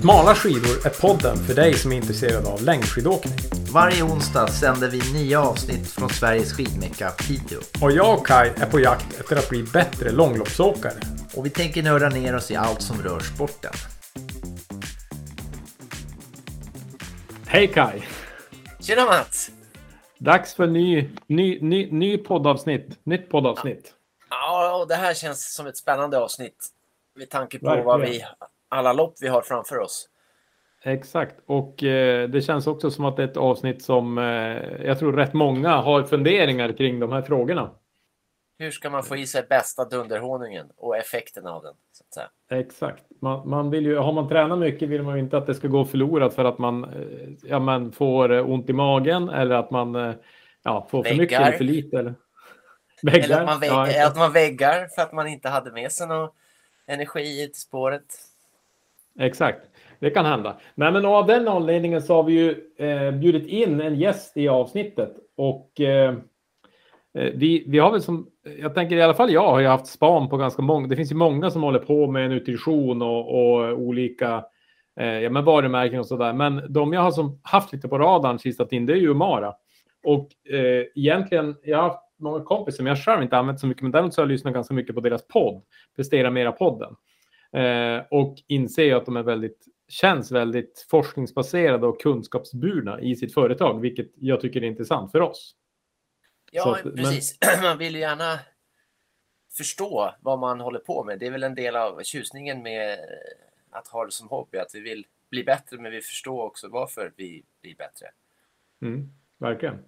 Smala skidor är podden för dig som är intresserad av längdskidåkning. Varje onsdag sänder vi nya avsnitt från Sveriges skidmecka Piteå. Och jag och Kai är på jakt efter att bli bättre långloppsåkare. Och vi tänker nörda ner oss i allt som rör sporten. Hej Kai! Tjena Mats! Dags för ny, ny, ny, ny poddavsnitt. Nytt poddavsnitt. Ja, och det här känns som ett spännande avsnitt. Med tanke på Verkligen. vad vi, alla lopp vi har framför oss. Exakt, och eh, det känns också som att det är ett avsnitt som eh, jag tror rätt många har funderingar kring de här frågorna. Hur ska man få i sig bästa dunderhonungen och effekten av den? Exakt. Man, man vill ju, har man tränat mycket vill man ju inte att det ska gå förlorat för att man eh, ja, men får eh, ont i magen eller att man eh, ja, får för mycket Väggar. eller för lite. Eller, väggar. Eller att man, väg, ja, att man väggar för att man inte hade med sig någon energi i spåret exakt, det kan hända. Nej, men av den anledningen så har vi ju eh, bjudit in en gäst i avsnittet och eh, eh vi, vi har väl som, jag tänker i alla fall jag har ju haft span på ganska många, det finns ju många som håller på med nutrition och, och olika eh, ja, men varumärken och sådär. Men de jag har som haft lite på radarn sista in, det är ju Mara. Och eh, egentligen, jag har haft många kompisar som jag själv inte använt så mycket, men däremot så har jag lyssnat ganska mycket på deras podd, Prestera Mera-podden. Eh, och inser ju att de är väldigt, känns väldigt forskningsbaserade och kunskapsburna i sitt företag, vilket jag tycker är intressant för oss. Ja, att- men- precis. Man vill ju gärna förstå vad man håller på med. Det är väl en del av tjusningen med att ha det som hobby, att vi vill bli bättre, men vi förstår också varför vi blir bättre. Mm, verkligen.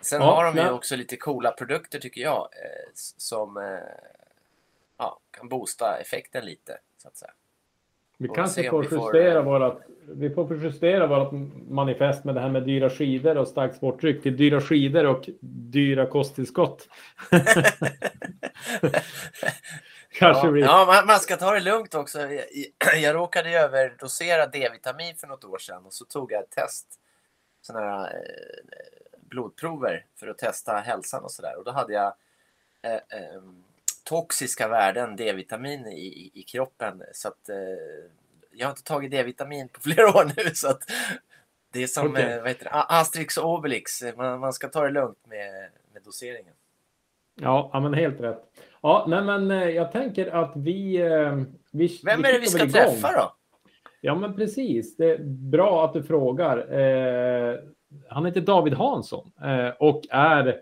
Sen Ja, har de ju också lite coola produkter tycker jag eh, som eh, ja, kan boosta effekten lite så att säga. Vi Får kanske får vi får, justera eh, vårat, vi får justera vårt manifest med det här med dyra skidor och starkt sporttryck till dyra skidor och dyra kosttillskott. kanske ja, blir... ja man, man ska ta det lugnt också. Jag, jag råkade överdosera D-vitamin för något år sedan och så tog jag ett test, sådana här eh, blodprover för att testa hälsan och sådär. Och då hade jag eh, eh, toxiska värden D-vitamin i, i, kroppen. Så att eh, jag har inte tagit D-vitamin på flera år nu. Så att det är som Okej. eh, vad heter det? Asterix och Obelix. Man, man ska ta det lugnt med, med doseringen. Ja, ja, men helt rätt. Ja, nej, men eh, jag tänker att vi... eh, vi Vem är det vi ska träffa då? Ja, men precis. Det är bra att du frågar. Eh, han heter David Hansson eh, och är,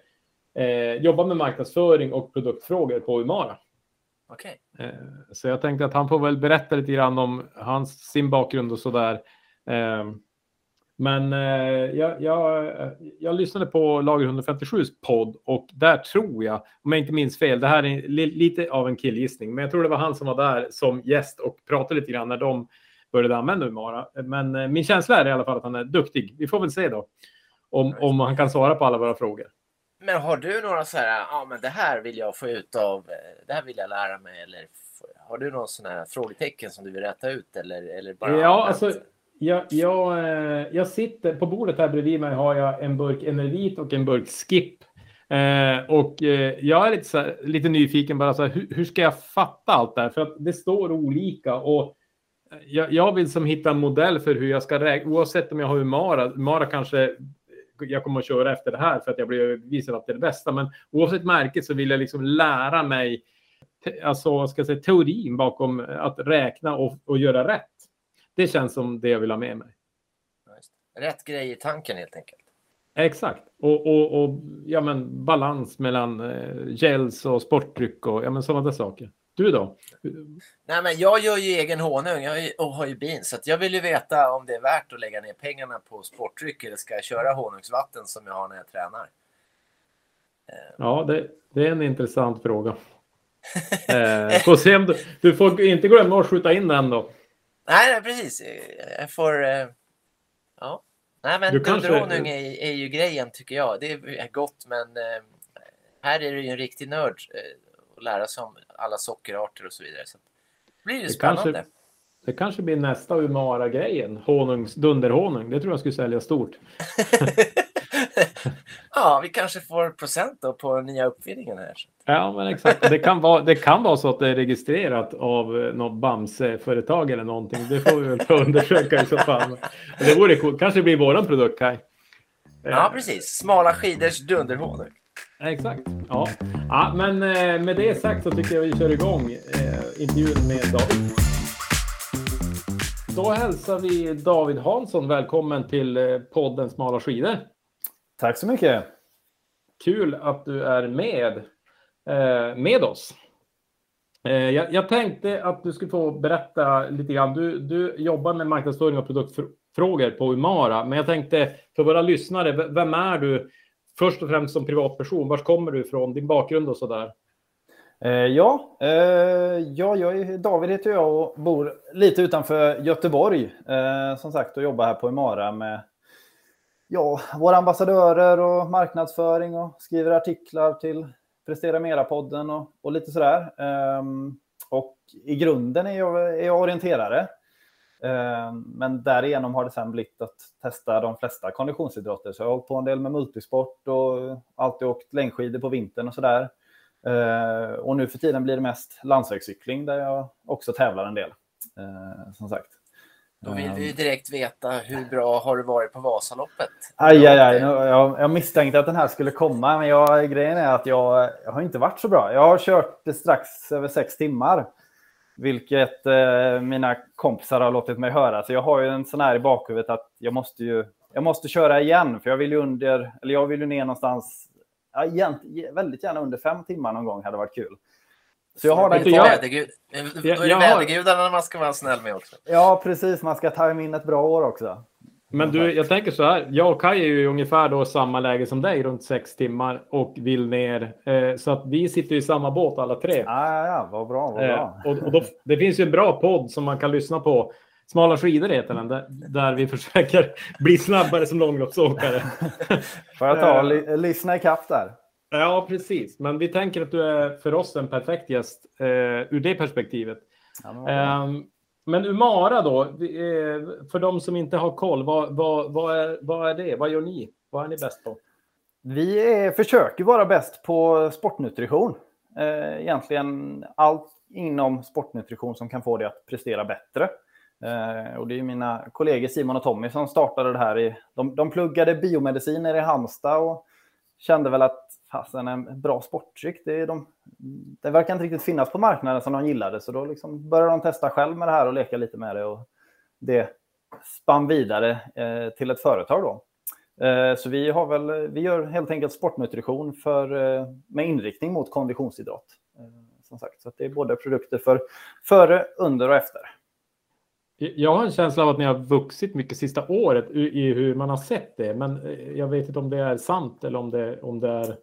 eh, jobbar med marknadsföring och produktfrågor på Umara. Okej. Eh, Så jag tänkte att han får väl berätta lite grann om hans, sin bakgrund och sådär. Eh, Men eh, jag, jag, jag lyssnade på Lager 157 podd och där tror jag, om jag inte minns fel, det här är li, lite av en killgissning, men jag tror det var han som var där som gäst och pratade lite grann när de började använda Umara. Men eh, min känsla är i alla fall att han är duktig. Vi får väl se då om, om han kan svara på alla våra frågor. Men har du några så här, ja men det här vill jag få ut av, eh, det här vill jag lära mig eller har du någon sån här frågetecken som du vill rätta ut eller, eller bara Ja, alltså, jag, jag, eh, jag sitter på bordet här bredvid mig har jag en burk Enervit och en burk Skip. Eh, och eh, jag är lite, så här, lite nyfiken bara så här, hur, hur ska jag fatta allt det här? För att det står olika och eh, jag, jag vill som hitta en modell för hur jag ska räkna, oavsett om jag har Umara. Umara kanske jag kommer att köra efter det här för att jag blir överbevisad att det är det bästa. Men oavsett märke så vill jag liksom lära mig alltså, ska jag säga, teorin bakom att räkna och, och göra rätt. Det känns som det jag vill ha med mig. Rätt grej i tanken helt enkelt. Exakt. Och, och, och ja, men balans mellan eh, gels och sportdryck och ja, men sådana där saker. Du då? Nej men jag gör ju egen honung jag ju- och har ju bin så jag vill ju veta om det är värt att lägga ner pengarna på sportdryck eller ska jag köra honungsvatten som jag har när jag tränar? Ja, det, det är en intressant fråga. Eh, får se om du, du får inte glömma att skjuta in den då. Nej, nej precis. Jag får... eh, Ja. Nej men Du kanske- dunderhonung är, är ju grejen tycker jag. Det är gott men eh, här är det ju en riktig nörd eh, att lära sig om alla sockerarter och så vidare. Så det blir ju Det spännande. kanske, det kanske blir nästa Umara-grejen. Honungs, dunderhonung. Det tror jag skulle sälja stort. ja, vi kanske får procent då på nya uppfinningen här. Ja, men exakt. Det kan vara, det kan vara så att det är registrerat av eh, något Bamse-företag eller någonting. Det får vi väl undersöka i så fall. Det vore coolt. Kanske blir våran produkt, Kaj. Ja, precis. Smala skidors dunderhonor. Exakt. Ja. ja, men eh, med det sagt så tycker jag vi kör igång eh, intervjun med David. Då hälsar vi David Hansson välkommen till eh, podden Smala skidor. Tack så mycket. Kul att du är med, eh, med oss. Eh, jag, jag, tänkte att du skulle få berätta lite grann. Du, du jobbar med marknadsföring och produktfrågor på Umara, men jag tänkte för våra lyssnare, vem är du först och främst som privatperson? Var kommer du ifrån? Din bakgrund och så där? Eh, ja, eh, ja, jag är, David heter jag och bor lite utanför Göteborg. Eh, som sagt och jobbar här på Imara med ja, våra ambassadörer och marknadsföring och skriver artiklar till Prestera Mera-podden och, och, lite sådär. Ehm, och i grunden är jag, är jag orienterare. Ehm, men därigenom har det sen blivit att testa de flesta konditionsidrotter. Så jag har hållit på en del med multisport och alltid åkt längdskidor på vintern och sådär. Uh, och nu för tiden blir det mest landsvägscykling där jag också tävlar en del. Uh, som sagt. Då vill vi ju direkt veta hur bra har du varit på Vasaloppet? Aj, aj, aj. Jag, jag misstänkte att den här skulle komma, men jag, grejen är att jag, jag har inte varit så bra. Jag har kört strax över sex timmar, vilket eh, mina kompisar har låtit mig höra. Så jag har ju en sån här i bakhuvudet att jag måste ju jag måste köra igen, för jag vill ju under, eller jag vill ju ner någonstans ja, egent, väldigt gärna under fem timmar någon gång hade varit kul. Så jag har den kvar. Vädergud, då är det vädergudarna man ska vara snäll med också. Ja, precis. Man ska ta in ett bra år också. Men du, jag tänker så här. Jag och Kaj är ju ungefär då samma läge som dig, runt sex timmar och vill ner. Eh, så att vi sitter i samma båt alla tre. Ja, ja, ja. Vad bra. Vad bra. Eh, och, och då, det finns ju en bra podd som man kan lyssna på Smala skidor heter den, där, där vi försöker bli snabbare som långloppsåkare. Får jag ta och eh. lyssna ikapp där? Ja, precis. Men vi tänker att du är för oss en perfekt gäst eh, ur det perspektivet. Ja, men Umara då, eh, för de som inte har koll, vad, vad, vad, är, vad är det? Vad gör ni? Vad är ni bäst på? Vi är, försöker vara bäst på sportnutrition. Eh, egentligen allt inom sportnutrition som kan få dig att prestera bättre. Och det är mina kollegor Simon och Tommy som startade det här. I, de, de pluggade biomedicin i Halmstad och kände väl att fasen, en bra sportdryck, det, de, det verkar inte riktigt finnas på marknaden som de gillade. Så då liksom började de testa själv med det här och leka lite med det. Och det spann vidare eh, till ett företag. Då. Eh, så vi, har väl, vi gör helt enkelt sportnutrition för, eh, med inriktning mot konditionsidrott. Eh, som sagt, så det är både produkter för före, under och efter. Jag har en känsla av att ni har vuxit mycket sista året i hur man har sett det, men eh, jag vet inte om det är sant eller om det, om det är...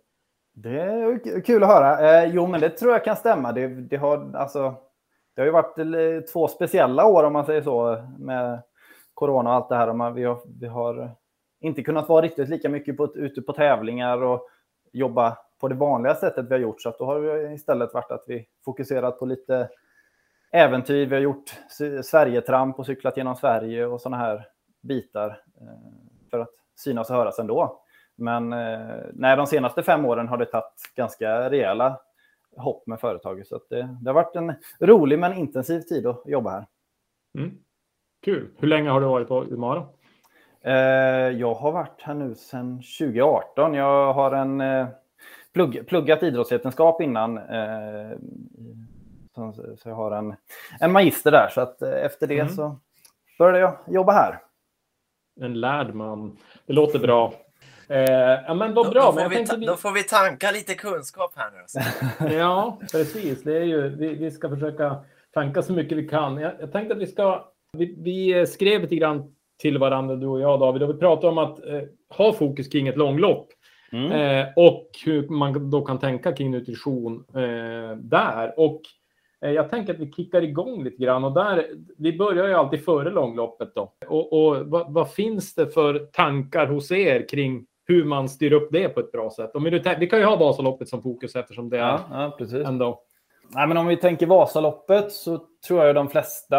Det är kul att höra. Eh, jo, men det tror jag kan stämma. Det, det, har, alltså, det har ju varit eh, två speciella år om man säger så med corona och allt det här. Man, vi, har, vi har inte kunnat vara riktigt lika mycket på, ute på tävlingar och jobba på det vanliga sättet vi har gjort. Så då har det istället varit att vi fokuserat på lite äventyr. Vi har gjort Sverigetramp och cyklat genom Sverige och sådana här bitar eh, för att synas och höras ändå. Men eh, nej, de senaste fem åren har det tagit ganska rejäla hopp med företaget. Så det, det, har varit en rolig men intensiv tid att jobba här. Mm. Kul. Hur länge har du varit på Umara? Eh, jag har varit här nu sedan 2018. Jag har en plugg, pluggat idrottsvetenskap innan så jag har en, en magister där, så att eh, efter det mm. så började jag jobba här. En lärd man. Det låter bra. Eh, ja, men då, då bra. Då, men vi, vi... då får vi tanka lite kunskap här nu. Ja, precis. Det är ju, vi, vi, ska försöka tanka så mycket vi kan. Jag, jag tänkte att vi ska... Vi, vi, skrev lite grann till varandra, du och jag David, och vi pratade om att eh, ha fokus kring ett långlopp. Mm. Eh, och hur man då kan tänka kring nutrition eh, där. Och jag tänker att vi kickar igång lite grann och där, vi börjar ju alltid före långloppet då. Och, och vad, vad, finns det för tankar hos er kring hur man styr upp det på ett bra sätt? Om vi, vi kan ju ha Vasaloppet som fokus eftersom det är ja, ja, precis. ändå. Nej, men om vi tänker Vasaloppet så tror jag de flesta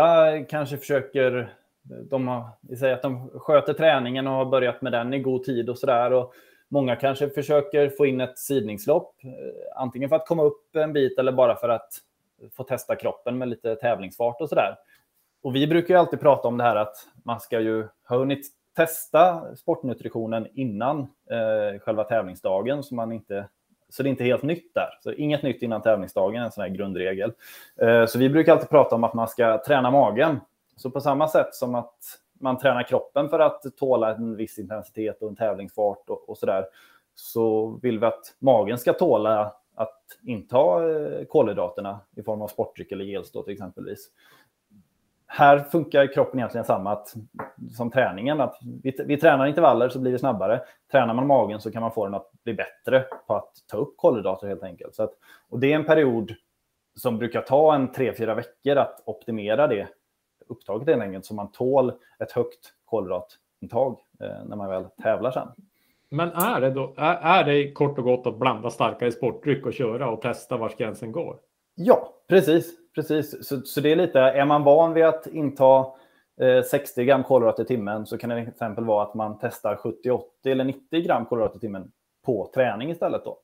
kanske försöker de har, vi säger att de sköter träningen och har börjat med den i god tid och sådär. Många kanske försöker få in ett sidningslopp, eh, antingen för att komma upp en bit eller bara för att få testa kroppen med lite tävlingsfart och sådär. Och vi brukar ju alltid prata om det här att man ska ju ha hunnit testa sportnutritionen innan eh, själva tävlingsdagen så man inte så det är inte helt nytt där. Så inget nytt innan tävlingsdagen, en sån här grundregel. Eh, så vi brukar alltid prata om att man ska träna magen. Så på samma sätt som att man tränar kroppen för att tåla en viss intensitet och en tävlingsfart och, och där, så vill vi att magen ska tåla att inta eh, kolhydraterna i form av sportdryck eller gels då till exempelvis. Här funkar kroppen egentligen samma att, som träningen. Att vi, vi tränar intervaller så blir vi snabbare. Tränar man magen så kan man få den att bli bättre på att ta upp kolhydrater helt enkelt. Så att, och det är en period som brukar ta en tre fyra veckor att optimera det upptaget helt enkelt så man tål ett högt kolhydratintag eh, när man väl tävlar sen. Men är det, då, är, är det kort och gott att blanda starkare sportdryck och köra och testa var gränsen går? Ja, precis. precis. Så, så det är lite, är man van vid att inta eh, 60 gram kolhydrater i timmen så kan det till exempel vara att man testar 70, 80 eller 90 gram kolhydrater i timmen på träning istället. Då.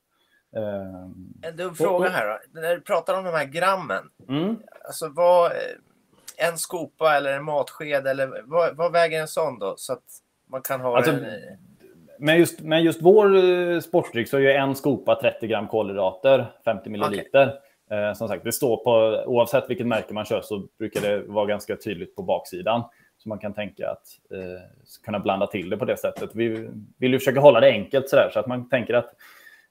Eh, en dum fråga här då. När du pratar om de här grammen, mm. alltså vad, eh, en skopa eller en matsked eller vad, vad väger en sån då? Så att man kan ha alltså, en... Men just, men just vår eh, sportdryck så är ju en skopa 30 gram kolhydrater, 50 milliliter. Okay. Eh, som sagt, det står på, oavsett vilket märke man kör så brukar det vara ganska tydligt på baksidan. Så man kan tänka att eh, kunna blanda till det på det sättet. Vi vill ju försöka hålla det enkelt så där, så att man tänker att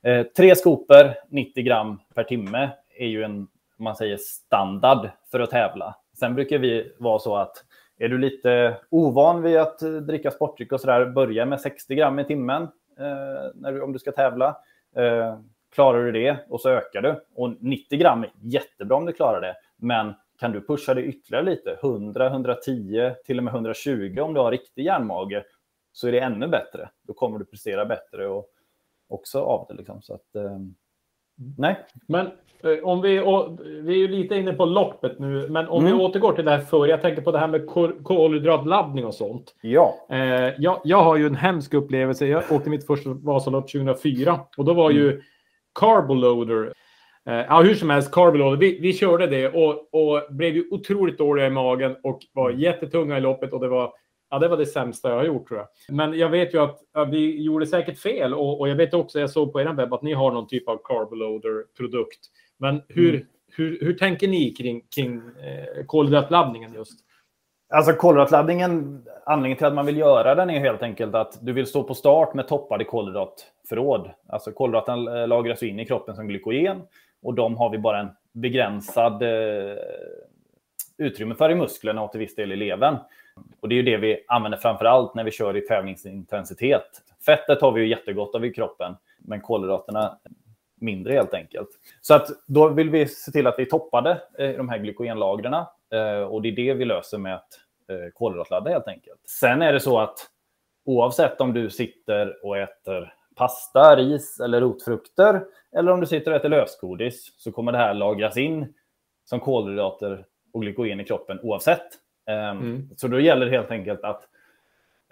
eh, tre skopor, 90 gram per timme är ju en, man säger standard för att tävla. Sen brukar vi vara så att är du lite ovan vid att eh, dricka sportdryck och sådär, börja med 60 gram i timmen eh, när du, om du ska tävla. Eh, klarar du det och så ökar du. Och 90 gram är jättebra om du klarar det. Men kan du pusha det ytterligare lite, 100, 110, till och med 120 om du har riktig järnmage, så är det ännu bättre. Då kommer du prestera bättre och också av det. Liksom. Så att, eh, nej. Men Eh, om vi, vi är ju lite inne på loppet nu, men om mm. vi återgår till det här förr. Jag tänker på det här med kolhydratladdning och sånt. Ja. Eh, jag, jag har ju en hemsk upplevelse. Jag åkte mitt första Vasalopp 2004 och då var mm. ju Carboloader eh, Ja, hur som helst, Carboloader. Vi, vi körde det och, och blev ju otroligt dåliga i magen och var mm. jättetunga i loppet och det var Ja, det var det sämsta jag har gjort tror jag. Men jag vet ju att ja, vi gjorde säkert fel och, och, jag vet också, jag såg på er webb att ni har någon typ av Carboloader-produkt. Men hur, mm. hur, hur tänker ni kring, kring eh, kolhydratladdningen just? Alltså kolhydratladdningen, anledningen till att man vill göra den är helt enkelt att du vill stå på start med toppade kolhydratförråd. Alltså kolhydraterna eh, lagras in i kroppen som glykogen och de har vi bara en begränsad eh, utrymme för i musklerna och till viss del i levern. Och det är ju det vi använder framför allt när vi kör i tävlingsintensitet. Fettet har vi ju jättegott av i kroppen, men kolhydraterna mindre helt enkelt. Så att då vill vi se till att vi toppade eh, de här glykogenlagren eh, och det är det vi löser med att eh, kolhydratladda helt enkelt. Sen är det så att oavsett om du sitter och äter pasta, ris eller rotfrukter eller om du sitter och äter lösgodis så kommer det här lagras in som kolhydrater och glykogen i kroppen oavsett. Ehm, mm. Så då gäller det helt enkelt att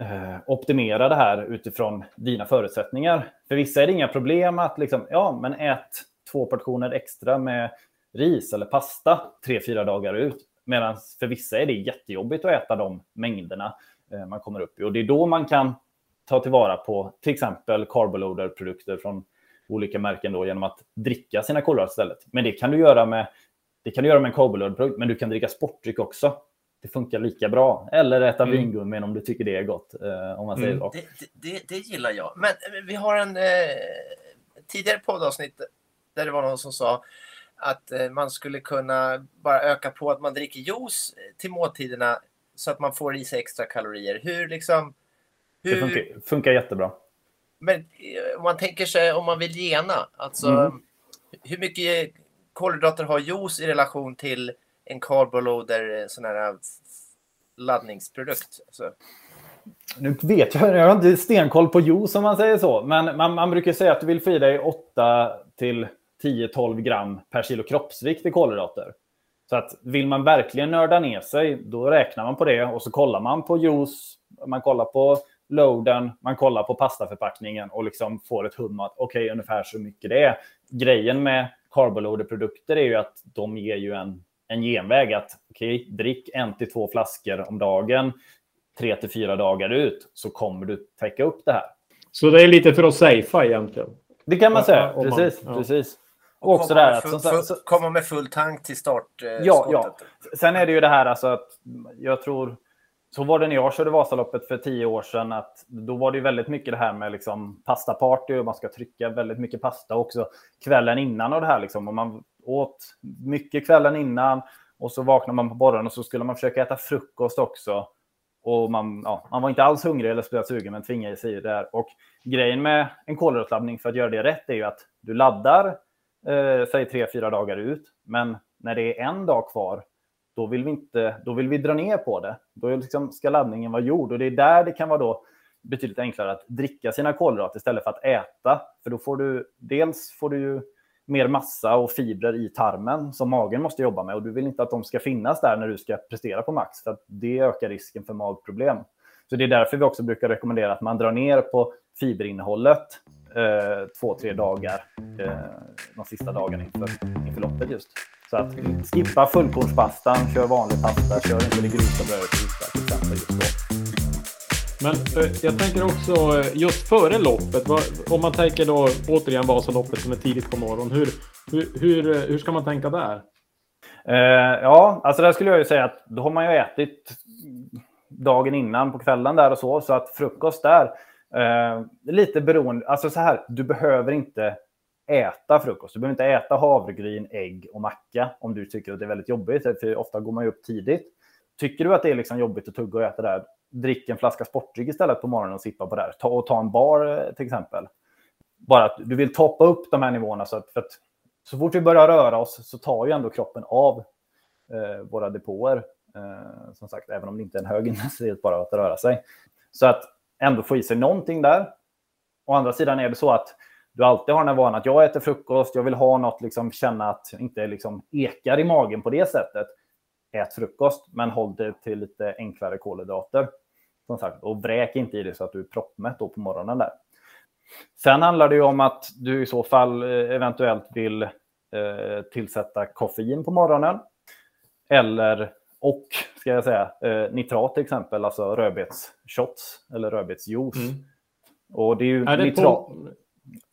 eh, optimera det här utifrån dina förutsättningar. För vissa är det inga problem att liksom, ja, men ät två portioner extra med ris eller pasta tre, fyra dagar ut. Medan för vissa är det jättejobbigt att äta de mängderna eh, man kommer upp i. Och det är då man kan ta tillvara på till exempel carboloader-produkter från olika märken då, genom att dricka sina kolhydrater istället. Men det kan du göra med, det kan du göra med en carboloader-produkt, men du kan dricka sportdryck också det funkar lika bra. Eller äta mm. vingummin om du tycker det är gott. Eh, om man säger mm. det, det, det, gillar jag. Men eh, vi har en eh, tidigare poddavsnitt där det var någon som sa att eh, man skulle kunna bara öka på att man dricker juice till måltiderna så att man får i sig extra kalorier. Hur liksom... Hur... Det funkar, funkar jättebra. Men eh, om man tänker sig om man vill gena, alltså mm. hur mycket kolhydrater har juice i relation till en carboloader eh, sån här eh, laddningsprodukt. Så. Nu vet jag, jag har inte stenkoll på juice om man säger så, men man, man brukar säga att du vill få i dig 8 till 10-12 gram per kilo kroppsvikt i kolhydrater. Så att vill man verkligen nörda ner sig, då räknar man på det och så kollar man på juice, man kollar på loaden, man kollar på pastaförpackningen och liksom får ett hum att okej, okay, ungefär så mycket det är. Grejen med carboloader-produkter är ju att de ger ju en, en genväg att okay, drick en till två flaskor om dagen, tre till fyra dagar ut, så kommer du täcka upp det här. Så det är lite för att safea egentligen? Det kan man säga, ja, precis. ja. precis. Och också komma, med full, full, komma med full tank till start. Eh, ja, ja. Sen är det ju det här alltså att jag tror så var det när jag körde Vasaloppet för tio år sedan. Att då var det väldigt mycket det här med liksom pastaparty och man ska trycka väldigt mycket pasta också kvällen innan och det här. Liksom. Och man åt mycket kvällen innan och så vaknade man på morgonen och så skulle man försöka äta frukost också. Och man, ja, man var inte alls hungrig eller speciellt sugen, men tvingade sig i det där. Och grejen med en kolhydratladdning för att göra det rätt är ju att du laddar, eh, säg tre, fyra dagar ut. Men när det är en dag kvar då vill vi, inte, då vill vi dra ner på det. Då liksom ska laddningen vara gjord och det är där det kan vara då betydligt enklare att dricka sina kolhydrater istället för att äta. För då får du dels får du ju mer massa och fibrer i tarmen som magen måste jobba med och du vill inte att de ska finnas där när du ska prestera på max för att det ökar risken för magproblem. Så det är därför vi också brukar rekommendera att man drar ner på fiberinnehållet eh, två, tre dagar eh, de sista dagarna inför, inför loppet just. Så att skippa fullkornspastan, kör vanlig pasta, kör inte det grusa brödet till exempel just då. Men eh, jag tänker också eh, just före loppet, om man tänker då återigen Vasaloppet som är tidigt på morgonen, hur, hur, hur, eh, hur ska man tänka där? Eh, ja, alltså där skulle jag ju säga att då har man ju ätit dagen innan på kvällen där och så, så att frukost där, eh, lite beroende, alltså så här, du behöver inte äta frukost. Du behöver inte äta havregryn, ägg och macka om du tycker att det är väldigt jobbigt. För ofta går man ju upp tidigt. Tycker du att det är liksom jobbigt att tugga och äta där, drick en flaska sportdryck istället på morgonen och sippa på det. Ta, och ta en bar eh, till exempel. Bara att du vill toppa upp de här nivåerna. Så, att, för att så fort vi börjar röra oss så tar ju ändå kroppen av eh, våra depåer. Eh, som sagt, även om det inte är en hög intensitet bara att röra sig. Så att ändå få i sig någonting där. Å andra sidan är det så att du alltid har den här vanan att jag äter frukost, jag vill ha något, liksom, känna att det inte liksom ekar i magen på det sättet. Ät frukost, men håll det till lite enklare kolhydrater. Som sagt, och vräk inte i det så att du är proppmätt på morgonen där. Sen handlar det om att du i så fall eh, eventuellt vill eh, tillsätta koffein på morgonen. Eller, och ska jag säga, eh, nitrat till exempel, alltså rödbetsshots eller rödbetsjuice. Mm. Och det är ju är det nitrat. På,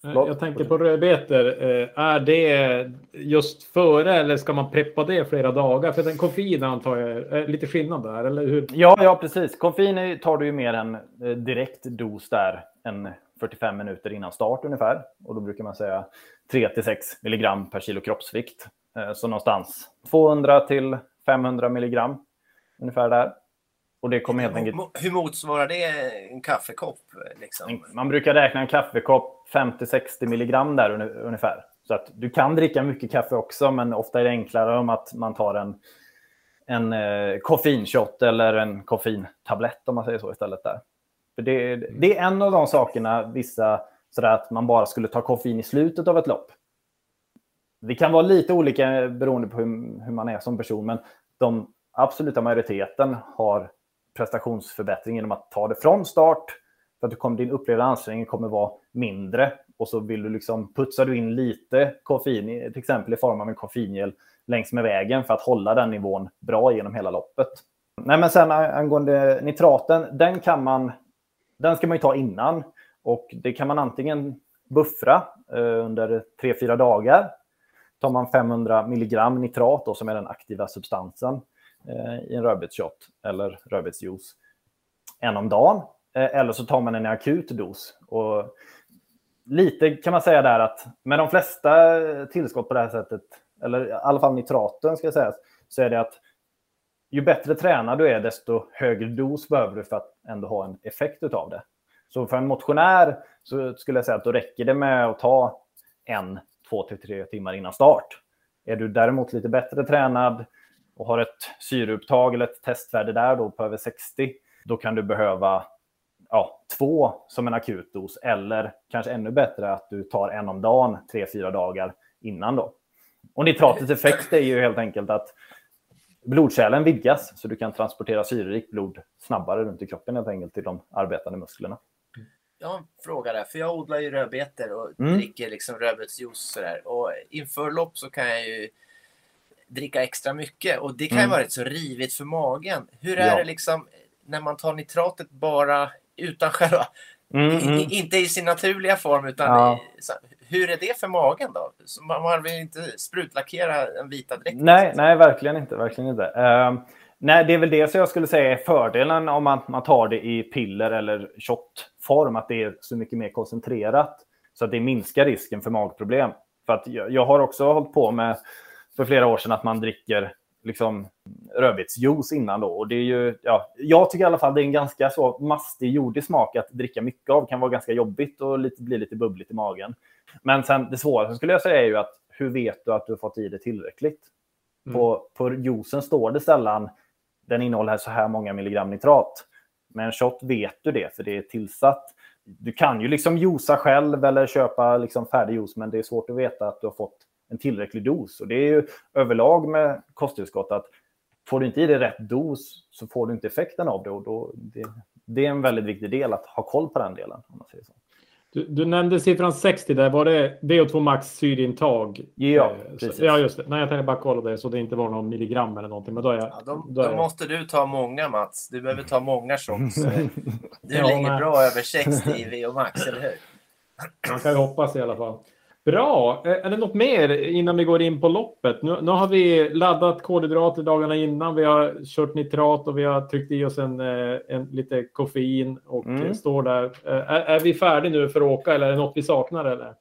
Förlåt. Jag tänker på rödbetor. Eh, är det just före eller ska man preppa det flera dagar? För den koffein antar jag är lite skillnad där, eller hur? Ja, ja precis. Koffein tar du ju mer en eh, direkt dos där än 45 minuter innan start ungefär. Och då brukar man säga 3 till 6 milligram per kilo kroppsvikt. Eh, så någonstans 200 till 500 milligram ungefär där. Och det kommer helt enkelt... Hur motsvarar det en kaffekopp? Liksom? Man brukar räkna en kaffekopp 50-60 milligram där ungefär. Så att du kan dricka mycket kaffe också, men ofta är det enklare om att man tar en, en eh, koffeinshot eller en koffeintablett om man säger så istället där. För det, det är en av de sakerna vissa, sådär att man bara skulle ta koffein i slutet av ett lopp. Det kan vara lite olika beroende på hur, hur man är som person, men de absoluta majoriteten har prestationsförbättring genom att ta det från start. För att du kommer, din upplevda ansträngning kommer vara mindre. Och så vill du liksom, putsar du in lite koffein, till exempel i form av en koffeingel längs med vägen för att hålla den nivån bra genom hela loppet. Nej, men sen eh, angående nitraten, den kan man, den ska man ju ta innan. Och det kan man antingen buffra eh, under 3-4 dagar. Tar man 500 milligram nitrat då, som är den aktiva substansen Eh, i en rödbetsshot eller rödbetsjuice en om dagen. Eh, eller så tar man en akut dos. Och lite kan man säga där att med de flesta tillskott på det här sättet, eller i alla fall nitraten ska sägas, så är det att ju bättre tränad du är, desto högre dos behöver du för att ändå ha en effekt av det. Så för en motionär så skulle jag säga att då räcker det med att ta en, två till tre timmar innan start. Är du däremot lite bättre tränad, och har ett syreupptag eller ett testvärde där då på över 60, då kan du behöva ja, två som en akut dos eller kanske ännu bättre att du tar en om dagen tre, fyra dagar innan då. Och nitratets effekt är ju helt enkelt att blodkärlen vidgas så du kan transportera syrerikt blod snabbare runt i kroppen helt enkelt till de arbetande musklerna. Jag har en fråga där, för jag odlar ju rödbetor och Mm. dricker liksom rödbetsjuice sådär. Och inför lopp så kan jag ju dricka extra mycket och det kan ju Mm. vara rätt så rivigt för magen. Hur är Ja. det liksom när man tar nitratet bara utan själva, Mm, mm. i, inte i sin naturliga form utan Ja. i, så, hur är det för magen då? Så man, man vill inte sprutlackera en vita dräkt. Nej, nej, verkligen inte. Verkligen inte. Ehm, nej, det är väl det som jag skulle säga är fördelen om man, man tar det i piller eller shotform, att det är så mycket mer koncentrerat. Så att det minskar risken för magproblem. För att jag, jag har också hållit på med för flera år sedan att man dricker liksom rödbetsjuice innan då. Och det är ju, ja, jag tycker i alla fall det är en ganska så mastig, jordig smak att dricka mycket av. kan vara ganska jobbigt och lite, bli lite bubbligt i magen. Men sen det svåraste skulle jag säga är ju att hur vet du att du har fått i det tillräckligt? Mm. På, på juicen står det sällan den innehåller så här många milligram nitrat. Med en shot vet du det, för det är tillsatt. Du kan ju liksom juica själv eller köpa liksom färdig juice, men det är svårt att veta att du har fått en tillräcklig dos. Och det är ju överlag med kosttillskott att får du inte i dig rätt dos så får du inte effekten av det. Och då, det, det är en väldigt viktig del att ha koll på den delen. Om man säger så. Du, du nämnde siffran 60 där. Var det VO2 max syreintag? Ja, Eh, precis. Så, ja, just det. Nej, jag tänkte bara kolla det så det inte var någon milligram eller någonting. Men då är jag... Ja, då, då är då jag- måste du ta många Mats. Du behöver ta många shots. Du Ja, ligger men- bra över 60 i VO max, eller hur? Man kan ju hoppas i alla fall. Bra! Eh, Är det något mer innan vi går in på loppet? Nu, nu har vi laddat kolhydrater dagarna innan. Vi har kört nitrat och vi har tryckt i oss en, eh, en lite koffein och Mm. står där. Eh, Är, är vi färdiga nu för att åka eller är det något vi saknar? Eller?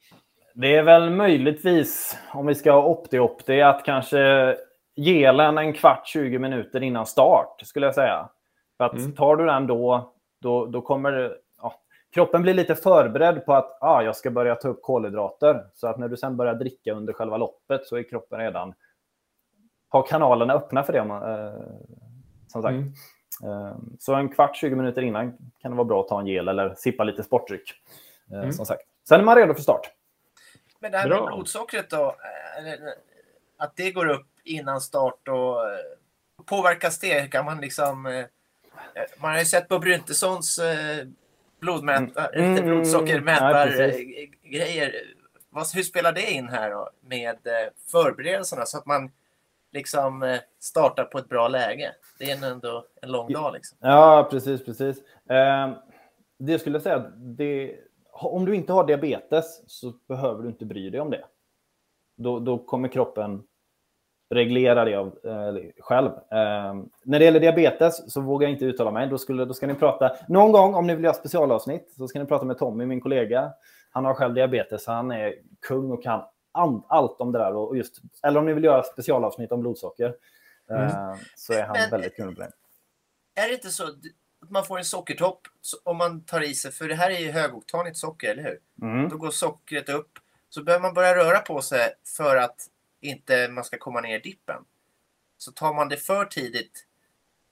Det är väl möjligtvis, om vi ska ha opti-opti, att kanske ge den en kvart, 20 minuter innan start, skulle jag säga. För att Mm. tar du den då, då, då kommer kroppen bli lite förberedd på att ah, jag ska börja ta upp kolhydrater. Så att när du sen börjar dricka under själva loppet så är kroppen redan, har kanalerna öppna för det. Eh, som sagt. Mm. Eh, så en kvart, 20 minuter innan kan det vara bra att ta en gel eller sippa lite sportdryck. Eh, Mm. Som sagt. Sen är man redo för start. Men det här Bra. med blodsockret då, eh, eller, att det går upp innan start och eh, påverkas det? Kan man liksom... eh, Man har ju sett på Bryntessons eh, blodmätar, Mm, eller mm, ja, eh, hur spelar det in här då med eh, förberedelserna så att man liksom eh, startar på ett bra läge? Det är ändå en lång dag liksom. Ja, precis, precis. Eh, det skulle jag säga det, om du inte har diabetes så behöver du inte bry dig om det. Då, då kommer kroppen reglera det av, eh, själv. Eh, när det gäller diabetes så vågar jag inte uttala mig. Då, skulle, då ska ni prata, någon gång om ni vill göra specialavsnitt, så ska ni prata med Tommy, min kollega. Han har själv diabetes, så han är kung och kan an, allt om det där. Och just, eller om ni vill göra specialavsnitt om blodsocker, eh, så är han Men- väldigt kunnig på det. Är det inte så att man får en sockertopp om man tar i sig, för det här är ju högoktanigt socker, eller hur? Mm. Då går sockret upp. Så behöver man börja röra på sig för att inte man ska komma ner i dippen. Så tar man det för tidigt,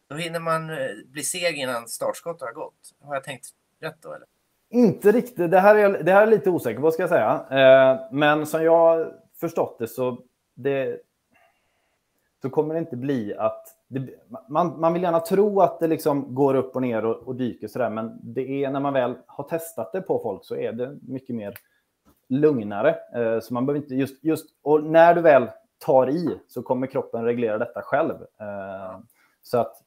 då hinner man eh, bli seg innan startskottet har gått. Har jag tänkt rätt då? Eller? Inte riktigt. Det här är, det här är jag lite osäker på, ska jag säga. Eh, men som jag har förstått det så, det, så kommer det inte bli att... Det, man, man vill gärna tro att det liksom går upp och ner och, och dyker sådär, men det är när man väl har testat det på folk så är det mycket mer lugnare. Eh, så man behöver inte just, just... Och när du väl tar i så kommer kroppen reglera detta själv. Eh, så att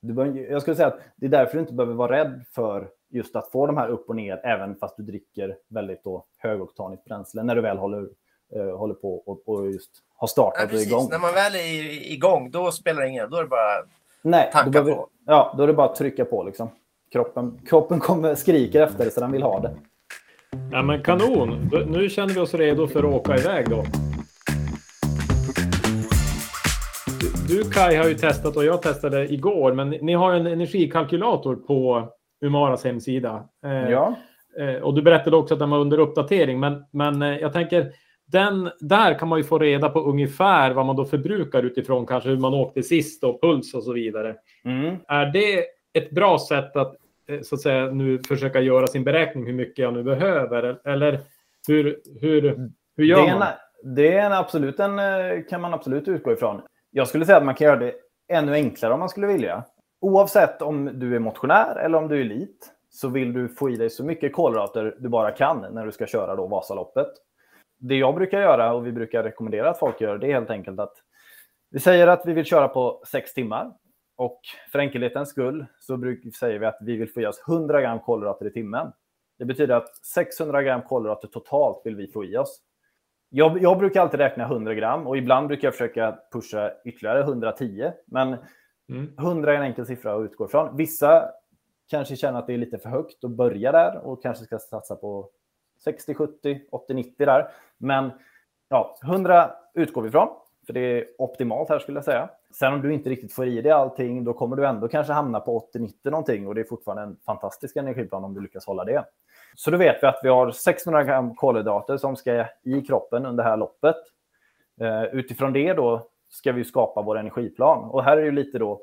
du behöver, jag skulle säga att det är därför du inte behöver vara rädd för just att få de här upp och ner, även fast du dricker väldigt då högoktanigt bränsle, när du väl håller, eh, håller på och, och just har Ja, startat och är precis. igång. När man väl är igång, då spelar det ingen roll. Då är det bara Nej, tanka behöver, på. ja, då är det bara att trycka på. Liksom. Kroppen, kroppen kommer, skriker efter det, så den vill ha det. Ja, men kanon! Nu känner vi oss redo för att åka iväg då. Du, Kai har ju testat och jag testade igår, men ni har en energikalkylator på Umaras hemsida. Eh, Ja. eh, och du berättade också att den var under uppdatering, men, men eh, jag tänker den, där kan man ju få reda på ungefär vad man då förbrukar utifrån kanske hur man åkte sist och puls och så vidare. Mm. Är det ett bra sätt att så att säga nu försöka göra sin beräkning hur mycket jag nu behöver? Eller hur, hur, hur gör det är man? en, det är en absolut en, eh, kan man absolut utgå ifrån. Jag skulle säga att man kan göra det ännu enklare om man skulle vilja. Oavsett om du är motionär eller om du är elit så vill du få i dig så mycket kolhydrater du bara kan när du ska köra då Vasaloppet. Det jag brukar göra och vi brukar rekommendera att folk gör det är helt enkelt att vi säger att vi vill köra på sex timmar och för enkelhetens skull så säger vi att vi vill få i oss 100 gram kolhydrater i timmen. Det betyder att 600 gram kolhydrater totalt vill vi få i oss. Jag, jag, brukar alltid räkna 100 gram och ibland brukar jag försöka pusha ytterligare 110. Men mm. 100 är en enkel siffra att utgå ifrån. Vissa kanske känner att det är lite för högt att börja där och kanske ska satsa på 60, 70, 80, 90 där. Men ja, 100 utgår vi ifrån, för det är optimalt här skulle jag säga. Sen om du inte riktigt får i dig allting, då kommer du ändå kanske hamna på 80, 90 någonting och det är fortfarande en fantastisk energiplan om du lyckas hålla det. Så då vet vi att vi har 600 gram kolhydrater som ska i kroppen under det här loppet. Eh, utifrån det då ska vi skapa vår energiplan. Och här är det lite då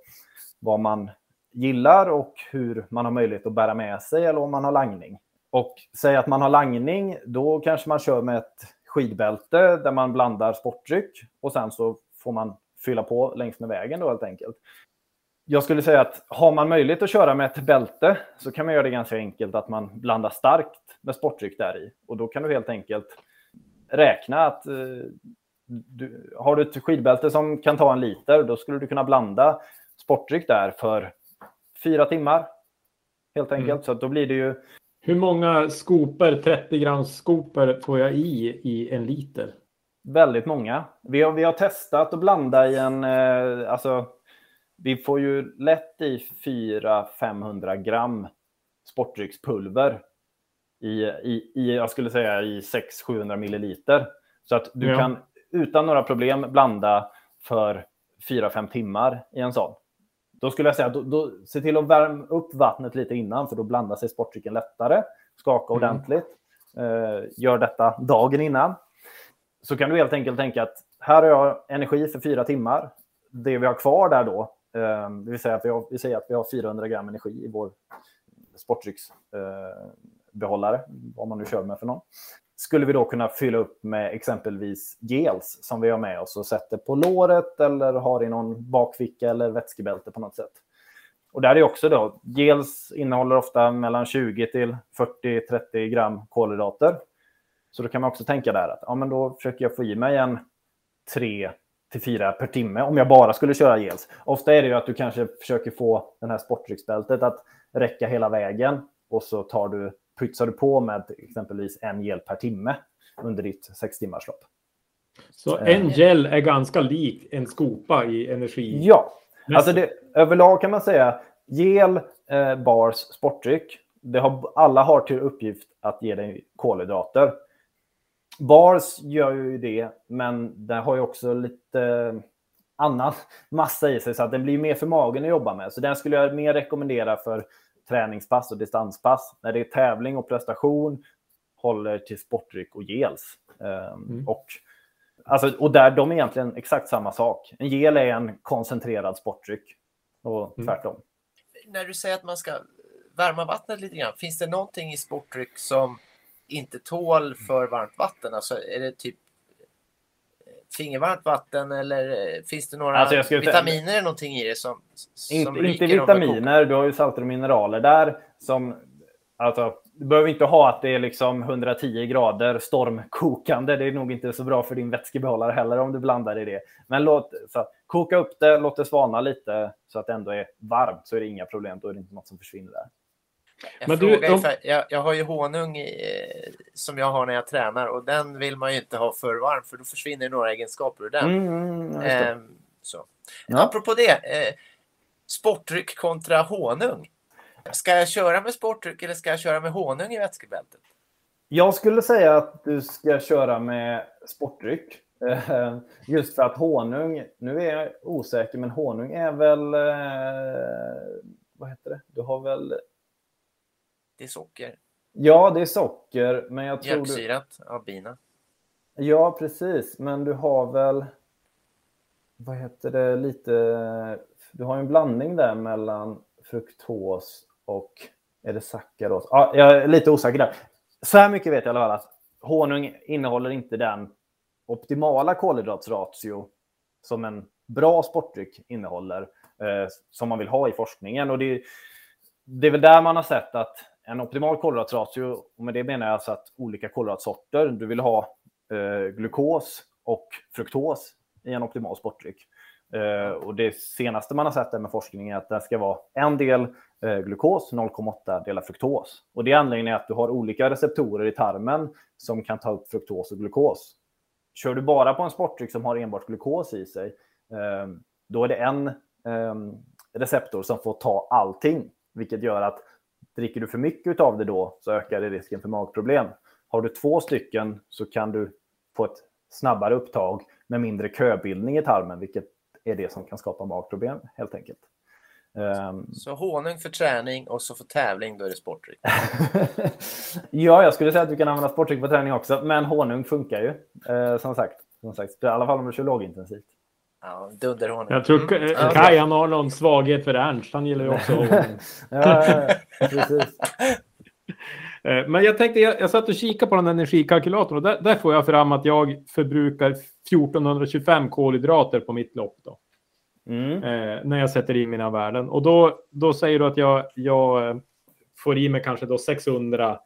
vad man gillar och hur man har möjlighet att bära med sig eller om man har langning. Och säg att man har langning, då kanske man kör med ett skidbälte där man blandar sportdryck och sen så får man fylla på längs med vägen då helt enkelt. Jag skulle säga att har man möjlighet att köra med ett bälte så kan man göra det ganska enkelt att man blandar starkt med sportdryck där i. Och då kan du helt enkelt räkna att eh, du, har du ett skidbälte som kan ta en liter, då skulle du kunna blanda sportdryck där för fyra timmar. Helt enkelt. Mm. Så då blir det ju... Hur många skopor, 30 grams skopor får jag i i en liter? Väldigt många. Vi har, vi har testat att blanda i en... Eh, alltså, vi får ju lätt i 400-500 gram sportdryckspulver i, i, i, jag skulle säga i 600-700 milliliter. Så att du ja. kan utan några problem blanda för 4-5 timmar i en sån. Då skulle jag säga, då, då, se till att värma upp vattnet lite innan, för då blandar sig sportdrycken lättare. Skaka mm. ordentligt. Eh, gör detta dagen innan. Så kan du helt enkelt tänka att här har jag energi för fyra timmar. Det vi har kvar där då, eh, det vill säga att vi, har, vi säger att vi har 400 gram energi i vår sportdrycksbehållare, eh, eh vad man nu kör med för någon skulle vi då kunna fylla upp med exempelvis gels som vi har med oss och sätter på låret eller har i någon bakficka eller vätskebälte på något sätt. Och där är också då, gels innehåller ofta mellan 20 till 40-30 gram kolhydrater. Så då kan man också tänka där att ja, men då försöker jag få i mig en 3 till 4 per timme om jag bara skulle köra gels. Ofta är det ju att du kanske försöker få den här sportdrycksbältet att räcka hela vägen och så tar du pytsar du på med exempelvis en gel per timme under ditt sex timmars lopp. Så en eh. gel är ganska lik en skopa i energi? Ja, alltså det, överlag kan man säga gel, eh, bars, sportdryck. Det har, alla har till uppgift att ge dig kolhydrater. Bars gör ju det, men det har ju också lite annan massa i sig så att den blir mer för magen att jobba med. Så den skulle jag mer rekommendera för träningspass och distanspass. När det är tävling och prestation håller till sportdryck och gels. Ehm, mm. Och, alltså, och där de är egentligen exakt samma sak. En gel är en koncentrerad sportdryck och mm. tvärtom. När du säger att man ska värma vattnet lite grann, finns det någonting i sportdryck som inte tål för varmt vatten? Alltså är det typ fingervarmt vatten eller eh, finns det några alltså vitaminer eller någonting i det som, som Inte, inte vitaminer, du har ju salter och mineraler där som alltså, du behöver inte ha att det är liksom 110 grader stormkokande. Det är nog inte så bra för din vätskebehållare heller om du blandar i det. Men låt, så, koka upp det, låt det svalna lite så att det ändå är varmt så är det inga problem. Då är det inte något som försvinner där. Jag, men du, de... jag, jag, har ju honung i, som jag har när jag tränar och den vill man ju inte ha för varm för då försvinner några egenskaper ur den. Mm, mm eh, så. Ja. Apropå det, eh, sportdryck kontra honung. Ska jag köra med sportdryck eller ska jag köra med honung i vätskebältet? Jag skulle säga att du ska köra med sportdryck. Eh, just för att honung, nu är jag osäker, men honung är väl... Eh, vad heter det? Du har väl det är socker. Ja, det är socker, men jag tror... Mjölksyrat du... av bina. Ja, precis. Men du har väl... Vad heter det? Lite... Du har en blandning där mellan fruktos och... Är det sackaros? Ja, jag är lite osäker där. Så här mycket vet jag i alla fall att honung innehåller inte den optimala kolhydratsratio som en bra sportdryck innehåller eh, som man vill ha i forskningen. Och det, det är väl där man har sett att en optimal kolhydratratio, och med det menar jag alltså att olika kolhydratsorter, du vill ha eh, glukos och fruktos i en optimal sportdryck. Eh, och det senaste man har sett med forskning är att det ska vara en del eh, glukos, 0,8 delar fruktos. Och det är anledningen att du har olika receptorer i tarmen som kan ta upp fruktos och glukos. Kör du bara på en sportdryck som har enbart glukos i sig, eh, då är det en eh, receptor som får ta allting, vilket gör att dricker du för mycket av det då så ökar det risken för magproblem. Har du två stycken så kan du få ett snabbare upptag med mindre köbildning i tarmen, vilket är det som kan skapa magproblem helt enkelt. Um, så honung för träning och så för tävling, då är det sportdryck? ja, jag skulle säga att du kan använda sportdryck för träning också, men honung funkar ju. Uh, som, sagt, som sagt, i alla fall om du kör lågintensivt. Ja, dunderhonung. Jag tror mm. Kaj han har någon svaghet för Ernst. Han gillar ju också honung. ja, ja, precis. Eh, men jag tänkte, jag, jag satt och kikade på den energikalkylatorn och där, där, får jag fram att jag förbrukar 1425 kolhydrater på mitt lopp. Då. Mm. Eh, när jag sätter in mina värden. Och då, då säger du att jag, jag eh, får i mig kanske då 600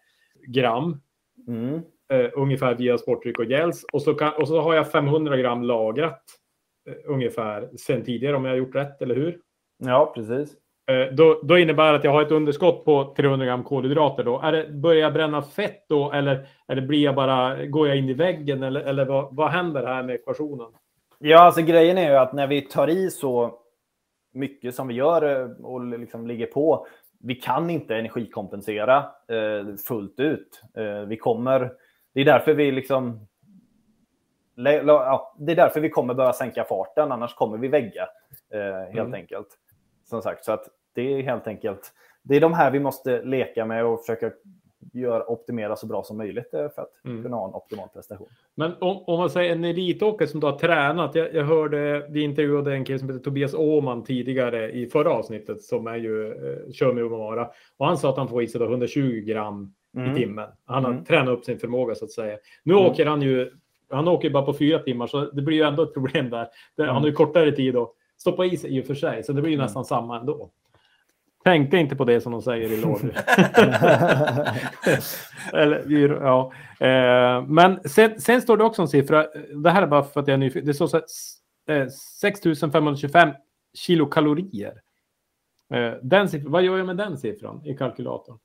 gram. Mm. Eh, ungefär via sportdryck och gels. Och så, kan, och så har jag 500 gram lagrat. Eh, ungefär sen tidigare om jag har gjort rätt, eller hur? Ja, precis. Eh, då, då, innebär det att jag har ett underskott på 300 gram kolhydrater. Då. Är det, börjar jag bränna fett då eller, eller blir jag bara, går jag in i väggen eller, eller vad, vad händer här med ekvationen? Ja, alltså grejen är ju att när vi tar i så mycket som vi gör eh, och liksom ligger på, vi kan inte energikompensera eh, fullt ut. Eh, vi kommer, det är därför vi liksom ja, det är därför vi kommer börja sänka farten, annars kommer vi vägga eh, helt mm. enkelt som sagt. Så att det är helt enkelt det är de här vi måste leka med och försöka gör, optimera så bra som möjligt eh, för att mm. kunna ha en optimal prestation. Men om, om man säger en elitåkare som du har tränat. Jag, jag hörde, vi intervjuade en kille som heter Tobias Åman tidigare i förra avsnittet som är ju, eh, kör med Umara. Och han sa att han får i sig 120 gram mm. i timmen. Han har mm. tränat upp sin förmåga så att säga. Nu mm. åker han ju, han åker bara på fyra timmar så det blir ju ändå ett problem där. Han har ju mm. kortare tid att stoppa i sig i och för sig, så det blir ju mm. nästan samma ändå. Tänkte inte på det som de säger i. Eller, ja. Eh, men sen, sen, står det också en siffra. Det här är bara för att jag är nyfiken. Det står så här, 6525 eh, kilokalorier. Eh, den siffran, vad gör jag med den siffran i kalkylatorn?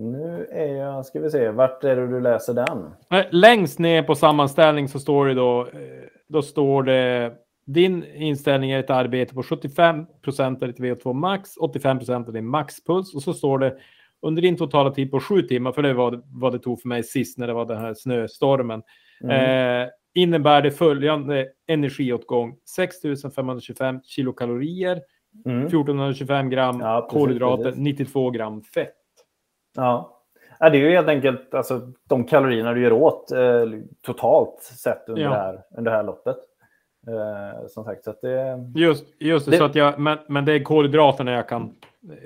Nu är jag, ska vi se, vart är det du läser den? Längst ner på sammanställning så står det då, då står det din inställning är ett arbete på 75 procent av ditt VO2 max, 85 procent av din maxpuls och så står det under din totala tid på sju timmar, för det var vad det tog för mig sist när det var den här snöstormen, mm. eh, innebär det följande energiåtgång 6525 kilokalorier, mm. 1425 gram ja, precis, kolhydrater, precis. 92 gram fett. Ja. ja, det är ju helt enkelt alltså, de kalorierna du gör åt eh, totalt sett under, ja. det här, under det här loppet. Eh, som sagt, så det, just, just det, det, så att jag, men, men det är kolhydraterna jag kan,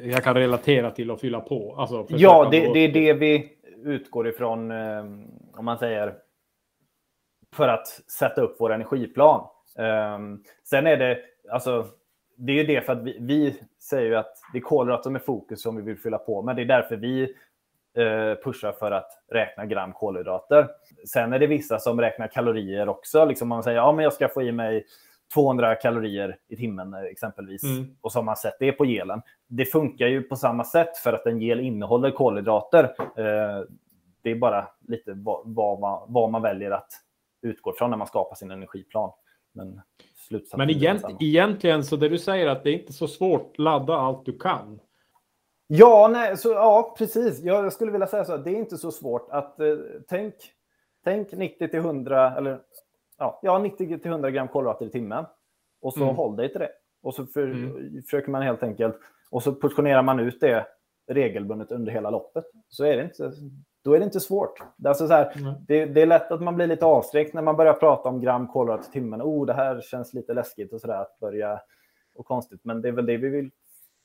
jag kan relatera till och fylla på. Alltså ja, det, det, är det vi utgår ifrån, eh, om man säger, för att sätta upp vår energiplan. Eh, sen är det, alltså, det är ju det för att vi, vi säger ju att det är kolhydrater som är fokus som vi vill fylla på, men det är därför vi Eh, pushar för att räkna gram kolhydrater. Sen är det vissa som räknar kalorier också. Liksom man säger ja, men jag ska få i mig 200 kalorier i timmen eh, exempelvis. Mm. Och så har man sett det på gelen. Det funkar ju på samma sätt för att en gel innehåller kolhydrater. Eh, det är bara lite vad, man, vad man väljer att utgå från när man skapar sin energiplan. Men, Men egent, egentligen så det du säger att det är inte så svårt. Ladda allt du kan. Ja, nej, så, ja, precis. Jag skulle vilja säga så att det är inte så svårt att eh, tänk, tänk 90 till 100 eller ja, ja 90 till 100 gram kolhydrater i timmen och så mm. håll dig till det. Och så för, mm. försöker man helt enkelt och så portionerar man ut det regelbundet under hela loppet. Så är det inte, då är det inte svårt. Det är, alltså så här, mm. det, det, är lätt att man blir lite avskräckt när man börjar prata om gram kolhydrater i timmen. Oh, det här känns lite läskigt och sådär att börja och konstigt. Men det är väl det vi vill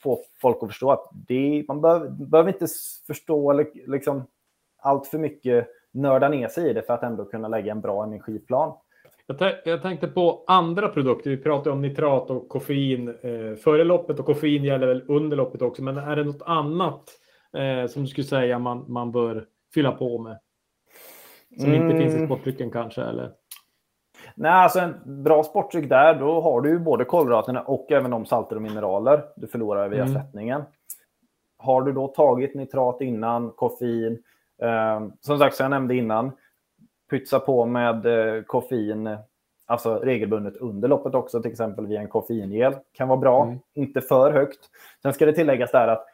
få folk att förstå att det, man behöver, behöver inte förstå liksom allt för mycket nörda ner sig i det för att ändå kunna lägga en bra energiplan. Jag, jag, tänkte på andra produkter. Vi pratade om nitrat och koffein eh, före loppet och koffein gäller väl under loppet också. Men är det något annat eh, som du skulle säga man, man bör fylla på med? Som mm. inte finns i sportdrycken kanske? Eller? Nej, alltså en bra sportdryck där, då har du ju både kolhydraterna och även de salter och mineraler du förlorar via mm. fettningen. Har du då tagit nitrat innan, koffein, eh, som sagt, som jag nämnde innan, pytsa på med eh, koffein, alltså regelbundet under loppet också, till exempel via en koffeingel, kan vara bra. Mm. Inte för högt. Sen ska det tilläggas där att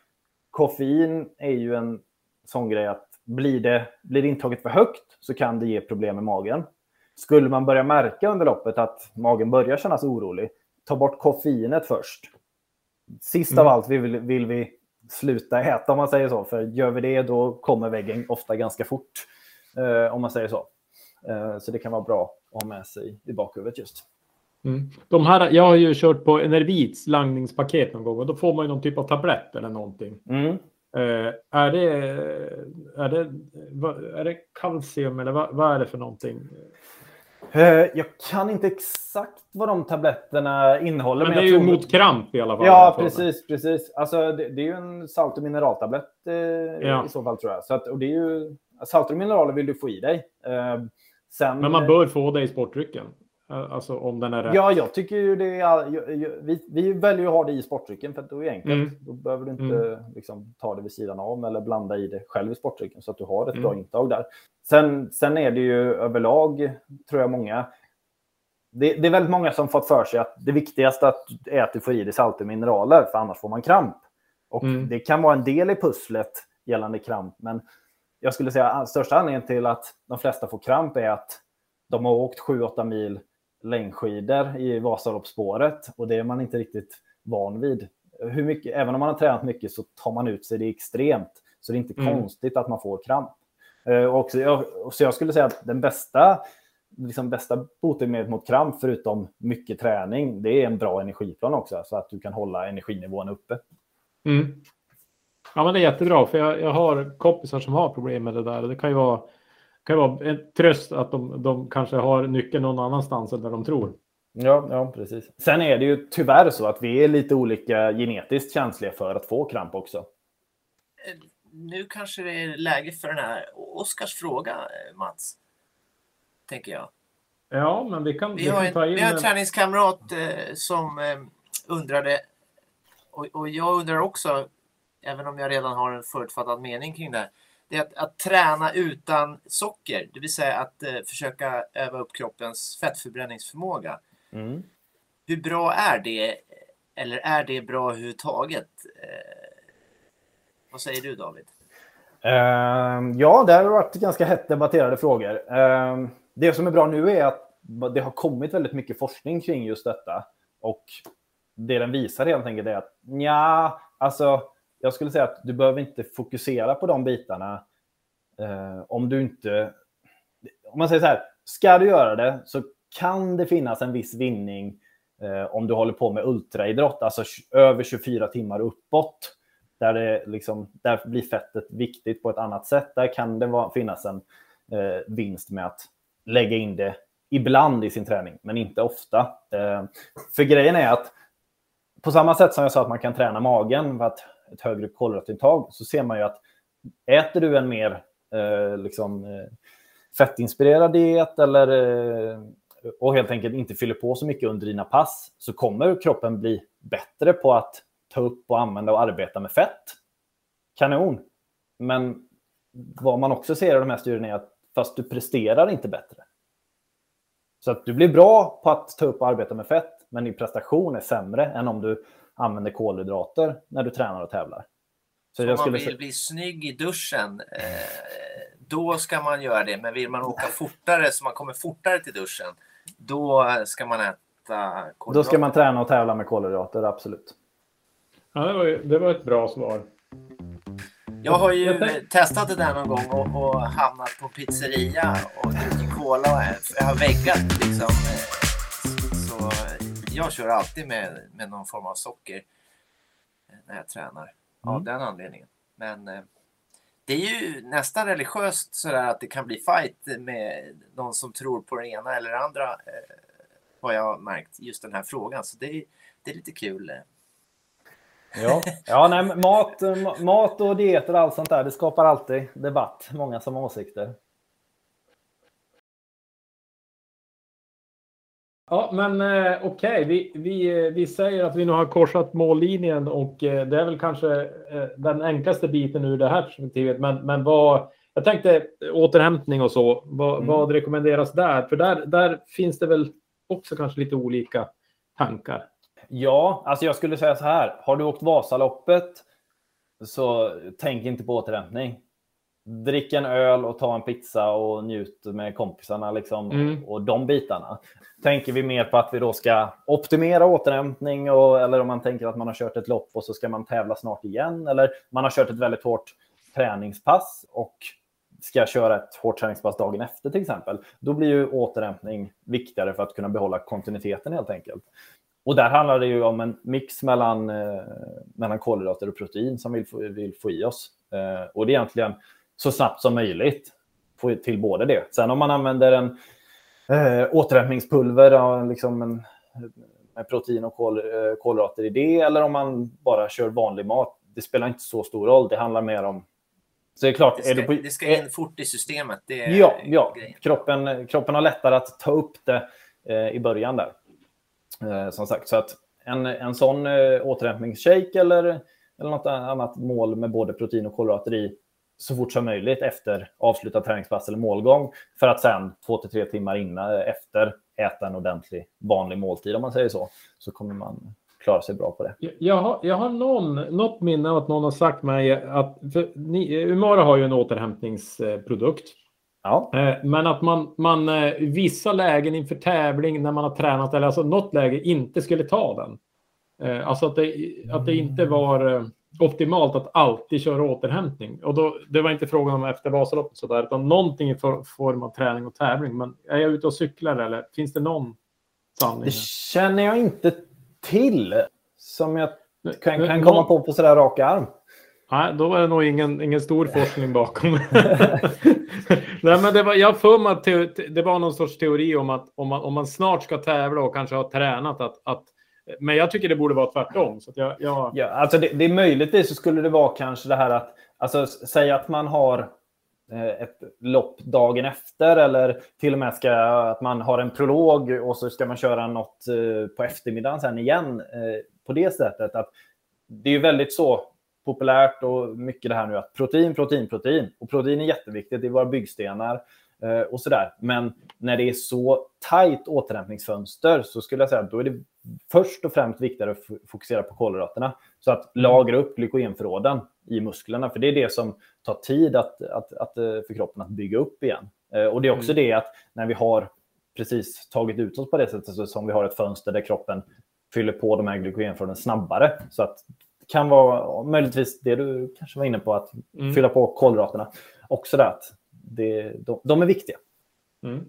koffein är ju en sån grej att blir det, blir intaget för högt så kan det ge problem med magen. Skulle man börja märka under loppet att magen börjar kännas orolig, ta bort koffeinet först. Sist mm. av allt vill, vill vi sluta äta om man säger så. För gör vi det då kommer väggen ofta ganska fort. Eh, om man säger så. Eh, så det kan vara bra att ha med sig i bakhuvudet just. Mm. De här, jag har ju kört på Enervits langningspaket någon gång och då får man ju någon typ av tablett eller någonting. Mm. Eh, är, det, är, det, är det kalcium eller vad, vad är det för någonting? Eh, jag kan inte exakt vad de tabletterna innehåller. Men, men det är ju mot kramp i alla fall. Ja, precis. precis. Alltså, det, det är ju en salt och mineraltablett eh, ja. i så fall tror jag. Så att, och det är ju, salt och mineraler vill du få i dig. Eh, sen, men man bör få det i sportdrycken. Alltså om den är rätt. Ja, jag tycker ju det. Är, vi, vi väljer att ha det i sportdrycken för att det är enkelt. Mm. Då behöver du inte mm. liksom, ta det vid sidan av eller blanda i det själv i sportdrycken så att du har ett mm. bra intag där. Sen, sen är det ju överlag, tror jag många, det, det, är väldigt många som fått för sig att det viktigaste är att du får i dig salt och mineraler, för annars får man kramp. Och mm. det kan vara en del i pusslet gällande kramp, men jag skulle säga att största anledningen till att de flesta får kramp är att de har åkt 7-8 mil längdskidor i Vasaloppsspåret och det är man inte riktigt van vid. Hur mycket, även om man har tränat mycket så tar man ut sig det extremt. Så det är inte mm. konstigt att man får kramp. Uh, och så, jag, så jag skulle säga att den bästa, liksom bästa botemedlet mot kramp, förutom mycket träning, det är en bra energiplan också, så att du kan hålla energinivån uppe. Mm. Ja, men det är jättebra, för jag, jag har kompisar som har problem med det där. Det kan ju vara kan vara en tröst att de, de kanske har nyckeln någon annanstans än där de tror. Ja, ja, precis. Sen är det ju tyvärr så att vi är lite olika genetiskt känsliga för att få kramp också. Eh, nu kanske det är läge för den här Oskars fråga, eh, Mats. Tänker jag. Ja, men vi kan, vi, har en, ta in... Vi har en träningskamrat eh, som eh, undrade, och, och, jag undrar också, även om jag redan har en förutfattad mening kring det här det är att, att träna utan socker, det vill säga att eh, försöka öva upp kroppens fettförbränningsförmåga. Mm. Hur bra är det? Eller är det bra överhuvudtaget? Eh, vad säger du David? Uh, ja, det har varit ganska hett debatterade frågor. Uh, det som är bra nu är att det har kommit väldigt mycket forskning kring just detta. Och det den visar helt enkelt är att ja, alltså jag skulle säga att du behöver inte fokusera på de bitarna eh, om du inte... Om man säger så här, ska du göra det så kan det finnas en viss vinning eh, om du håller på med ultraidrott, alltså över 24 timmar uppåt. Där, det liksom, där blir fettet viktigt på ett annat sätt. Där kan det vara, finnas en eh, vinst med att lägga in det ibland i sin träning, men inte ofta. Eh, för grejen är att på samma sätt som jag sa att man kan träna magen för att ett högre kolhydratintag så ser man ju att äter du en mer eh, liksom, eh, fettinspirerad diet eller, eh, och helt enkelt inte fyller på så mycket under dina pass så kommer kroppen bli bättre på att ta upp och använda och arbeta med fett. Kanon! Men vad man också ser i de här studierna är att fast du presterar inte bättre. Så att du blir bra på att ta upp och arbeta med fett, men din prestation är sämre än om du använder kolhydrater när du tränar och tävlar. Så, så jag skulle... man vill bli snygg i duschen, eh, då ska man göra det. Men vill man åka fortare så man kommer fortare till duschen, då ska man äta kolhydrater. Då ska man träna och tävla med kolhydrater, absolut. Ja, det, var, det var ett bra svar. Jag har ju testat det där någon gång och, och hamnat på pizzeria och druckit cola. Och jag har väggat liksom. Jag kör alltid med, med någon form av socker när jag tränar. Av mm. den anledningen. Men eh, det är ju nästan religiöst sådär att det kan bli fight med någon som tror på det ena eller det andra. Eh, har jag märkt just den här frågan. Så det, det är lite kul. eh. Ja, ja nej, mat, mat och dieter och allt sånt där, det skapar alltid debatt. Många som har åsikter. Ja, men eh, okej, vi, vi, eh, vi säger att vi nu har korsat mållinjen och eh, det är väl kanske eh, den enklaste biten ur det här perspektivet. Men, men vad, jag tänkte återhämtning och så, vad, Mm. vad rekommenderas där? För där, där finns det väl också kanske lite olika tankar. Ja, alltså jag skulle säga så här. Har du åkt Vasaloppet så tänk inte på återhämtning. Drick en öl och ta en pizza och njut med kompisarna liksom, Mm. och de bitarna. Tänker vi mer på att vi då ska optimera återhämtning och, eller om man tänker att man har kört ett lopp och så ska man tävla snart igen eller man har kört ett väldigt hårt träningspass och ska köra ett hårt träningspass dagen efter till exempel. Då blir ju återhämtning viktigare för att kunna behålla kontinuiteten helt enkelt. Och där handlar det ju om en mix mellan, eh, mellan kolhydrater och protein som vi vill få, vill få i oss. Eh, och det är egentligen så snabbt som möjligt få till både det. Sen om man använder en eh, återhämtningspulver, liksom en, med protein och kol, eh, kolhydrater i det, eller om man bara kör vanlig mat, det spelar inte så stor roll. Det handlar mer om... Så det är klart, Det ska, är på, det ska in fort i systemet. Ja, ja. grejen. Kroppen, kroppen har lättare att ta upp det eh, i början där. Eh, som sagt, så att en, en sån eh, återhämtningsshake eller, eller något annat mål med både protein och kolhydrater i så fort som möjligt efter avslutad träningspass eller målgång för att sen två till tre timmar innan eh, efter äta en ordentlig vanlig måltid om man säger så. Så kommer man klara sig bra på det. Jag, har, jag har någon, något minne av att någon har sagt mig att ni, Umara har ju en återhämtningsprodukt. Ja, Eh, Men att man, man eh, i vissa lägen inför tävling när man har tränat eller alltså något läge inte skulle ta den. Eh, Alltså att det, att det inte var eh, optimalt att alltid köra återhämtning. Och då, det var inte frågan om efter Vasaloppet sådär, utan någonting i for- form av träning och tävling. Men är jag ute och cyklar eller finns det någon sanning? det känner jag inte till som jag kan, kan komma på på sådär rak arm. Nej, då var det nog ingen, ingen stor forskning bakom. Nej, men det var, jag för mig att det var någon sorts teori om att om man, om man snart ska tävla och kanske har tränat att, att men jag tycker det borde vara tvärtom. Så att jag, jag, Ja, alltså det, det är möjligtvis så skulle det vara kanske det här att, alltså säg att man har eh, ett lopp dagen efter eller till och med ska, att man har en prolog och så ska man köra något eh, på eftermiddagen sen igen eh, på det sättet. att Det är ju väldigt så populärt och mycket det här nu att protein, protein, protein. Och protein är jätteviktigt, det är våra byggstenar och sådär. Men när det är så tajt återhämtningsfönster så skulle jag säga att då är det först och främst viktigare att fokusera på kolhydraterna. Så att lagra upp glykogenförråden i musklerna. För det är det som tar tid att, att, att, eh, för kroppen att bygga upp igen. Eh, Och det är också det att när vi har precis tagit ut oss på det sättet så som vi har ett fönster där kroppen fyller på de här glykogenförråden snabbare. Så att det kan vara möjligtvis det du kanske var inne på, att Mm. fylla på kolhydraterna. Också det att det, de, de är viktiga. Mm.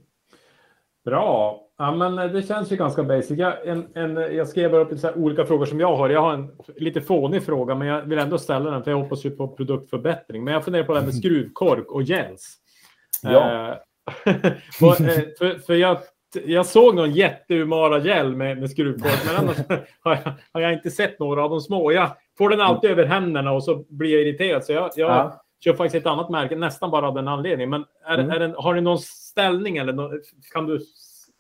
Bra. Ja, men eh, det känns ju ganska basic. Jag, en, en, jag skrev upp lite olika frågor som jag har. Jag har en lite fånig fråga, men jag vill ändå ställa den, för jag hoppas ju på produktförbättring. Men jag funderar på det här med skruvkork och gels. Ja. Eh, eh, för, för jag, jag såg någon jätteumara gel med, med skruvkork, men annars har jag, har jag inte sett några av de små. Jag får den alltid över händerna och så blir jag irriterad. Så jag, jag Ja. kör faktiskt ett annat märke, nästan bara av den anledningen. Men är, Mm. är den, har ni någon ställning eller kan du...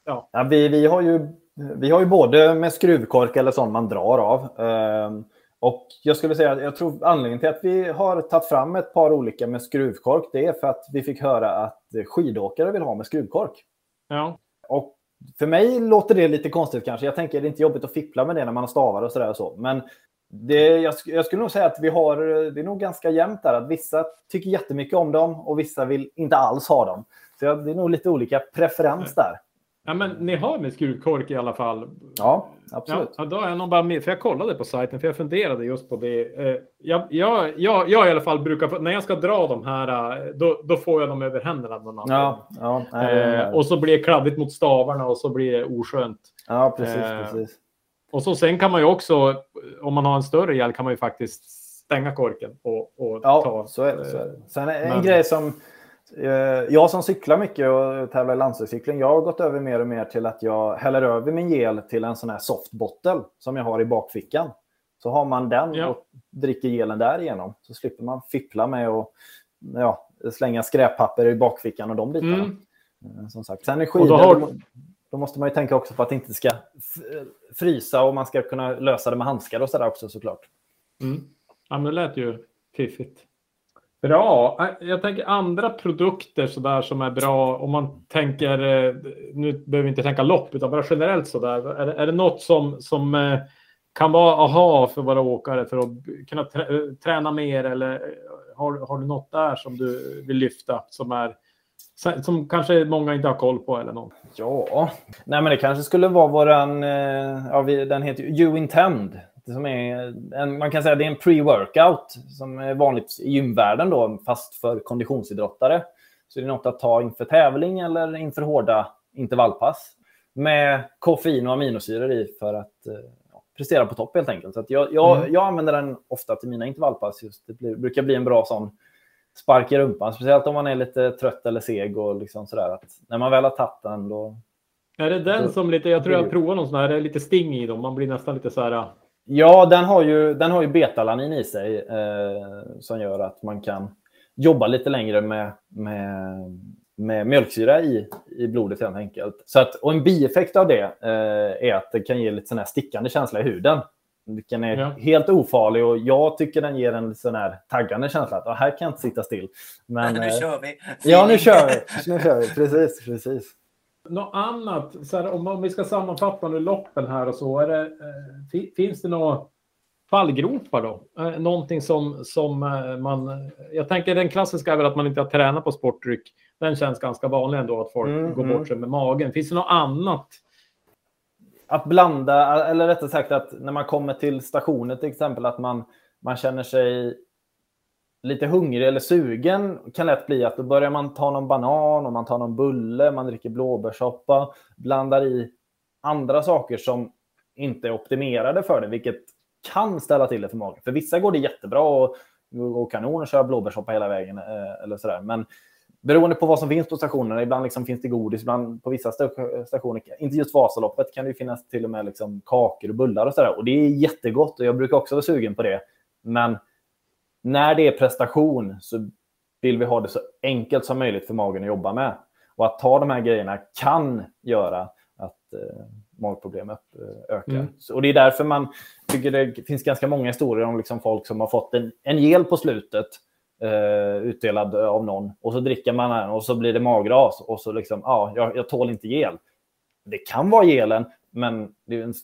Ja. Ja, vi, vi, har ju, vi har ju både med skruvkork eller sånt man drar av. Ehm, och jag skulle säga att jag tror anledningen till att vi har tagit fram ett par olika med skruvkork, det är för att vi fick höra att skidåkare vill ha med skruvkork. ja. Och för mig låter det lite konstigt kanske. Jag tänker det är inte jobbigt att fippla med det när man har stavar och sådär och så. Men det, jag, jag skulle nog säga att vi har, det är nog ganska jämnt där. Att vissa tycker jättemycket om dem och vissa vill inte alls ha dem. Så det är nog lite olika preferens där. Ja, men ni har med skruvkork i alla fall. Ja, Ja, absolut. ja, då är jag nog bara med, för jag kollade på sajten, för jag funderade just på det. Eh, Jag, jag, jag, jag i alla fall brukar, när jag ska dra de här, eh, då, då får jag dem över händerna. Någon annan. Ja, ja, nej, Eh, och så blir det kladdigt mot stavarna och så blir det oskönt. ja precis. eh, precis. Och så sen kan man ju också, om man har en större hjälm kan man ju faktiskt stänga korken och, och Ja, ta... så är det. Så är det. Sen en Men- grej som... Eh, jag som cyklar mycket och tävlar i landsvägscykling, jag har gått över mer och mer till att jag häller över min gel till en sån här softbottle som jag har i bakfickan. Så har man den Ja. och dricker gelen därigenom så slipper man fippla med och ja, slänga skräppapper i bakfickan och de bitarna. Mm. Eh, Som sagt. Sen är skidor, då har- då måste man ju tänka också på att det inte ska frysa och man ska kunna lösa det med handskar och sådär också såklart. Mm. Ja, men det lät ju fiffigt. Bra. Jag tänker andra produkter så där som är bra om man tänker, eh, nu behöver vi inte tänka lopp utan bara generellt så där. Är, det- är det något som, som eh, kan vara aha för våra åkare för att kunna eh, träna mer eller har, har du något där som du vill lyfta som är som kanske många inte har koll på eller något? Ja, nej men det kanske skulle vara våran, ja, vi, den heter ju You Intend. Som är en, man kan säga det är en pre-workout som är vanligt i gymvärlden då, fast för konditionsidrottare. Så det är något att ta inför tävling eller inför hårda intervallpass. Med koffein och aminosyror i för att eh, ja, prestera på topp helt enkelt. Så att jag, jag, Mm. jag använder den ofta till mina intervallpass. Just. Det blir, brukar bli en bra sån spark i rumpan. Speciellt om man är lite trött eller seg och liksom sådär. Att när man väl har tagit den då... Är det den som lite, jag tror jag provar någon sån här, det är lite sting i dem, man blir nästan lite så här Ja, den har ju, den har ju betalanin i sig eh, som gör att man kan jobba lite längre med, med, med mjölksyra i, i blodet helt enkelt. Så att, och en bieffekt av det eh, är att det kan ge lite sån här stickande känsla i huden. Vilken är Ja. helt ofarlig och jag tycker den ger en sån här taggande känsla att "Ah, här kan jag inte sitta still. Men, nu eh, kör vi. Ja, nu kör vi. Nu kör vi. Precis, precis. Något annat, så här, om, om vi ska sammanfatta nu loppen här och så, är det, eh, fi- finns det några fallgropar då? Eh, någonting som, som eh, man... Jag tänker den klassiska är väl att man inte har tränat på sportdryck. Den känns ganska vanlig ändå, att folk Mm, går mm. bort sig med magen. Finns det något annat? att blanda, eller rättare sagt att när man kommer till stationen till exempel, att man, man känner sig lite hungrig eller sugen kan lätt bli att då börjar man ta någon banan och man tar någon bulle, man dricker blåbärssoppa, blandar i andra saker som inte är optimerade för det, vilket kan ställa till det för magen. För vissa går det jättebra och och kanon och köra blåbärssoppa hela vägen. eh, Eller sådär. Men beroende på vad som finns på stationerna, ibland liksom finns det godis, ibland på vissa stationer, inte just Vasaloppet, kan det ju finnas till och med liksom kakor och bullar och sådär. Och det är jättegott och jag brukar också vara sugen på det. Men när det är prestation så vill vi ha det så enkelt som möjligt för magen att jobba med. Och att ta de här grejerna kan göra att eh, magproblem upp, eh, ökar. Mm. Och det är därför man tycker det finns ganska många historier om liksom folk som har fått en, en gel på slutet eh, utdelad av någon och så dricker man den och så blir det magras och så liksom, ja, jag, jag tål inte gel. Det kan vara gelen, men det är en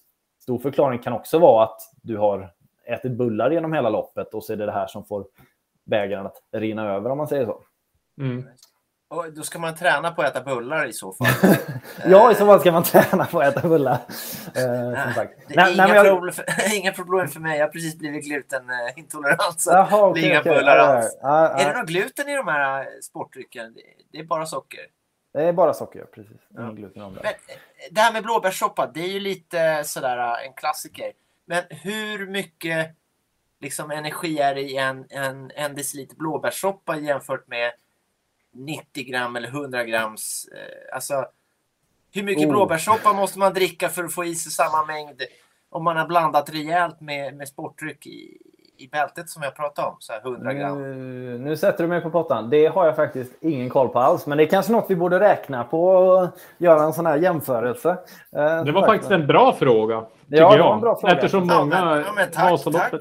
stor förklaring kan också vara att du har ätit bullar genom hela loppet och så är det det här som får bägaren att rinna över om man säger så. Mm. Och då ska man träna på att äta bullar i så fall. Ja, i så fall ska man träna på att äta bullar. Eh, som Nej, inga, nej, jag- problem för, inga problem för mig. Jag har precis blivit glutenintolerant. Så Jaha, blir inga okej. bullar Ja, alls. ja, ja. Är det något gluten i de här eh, sportdrycken? Det- är bara socker. Det är bara socker, precis. Ingen Ja. gluten om det. Men eh, det här med blåbärssoppa, det är ju lite sådär eh, en klassiker. Men hur mycket liksom, energi är det i en, en, en deciliter blåbärssoppa jämfört med 90 gram eller 100 grams? Eh, alltså, hur mycket Oh. blåbärssoppa måste man dricka för att få i sig samma mängd om man har blandat rejält med, med sportdryck i, i bältet som jag pratade om? Så här 100 gram. Nu, nu sätter du mig på pottan. Det har jag faktiskt ingen koll på alls. Men det är kanske något vi borde räkna på och göra en sån här jämförelse. Eh, Det var faktiskt en bra fråga. Ja, det jag. bra fråga. Eftersom Ja, många men, ja, men tack, tack.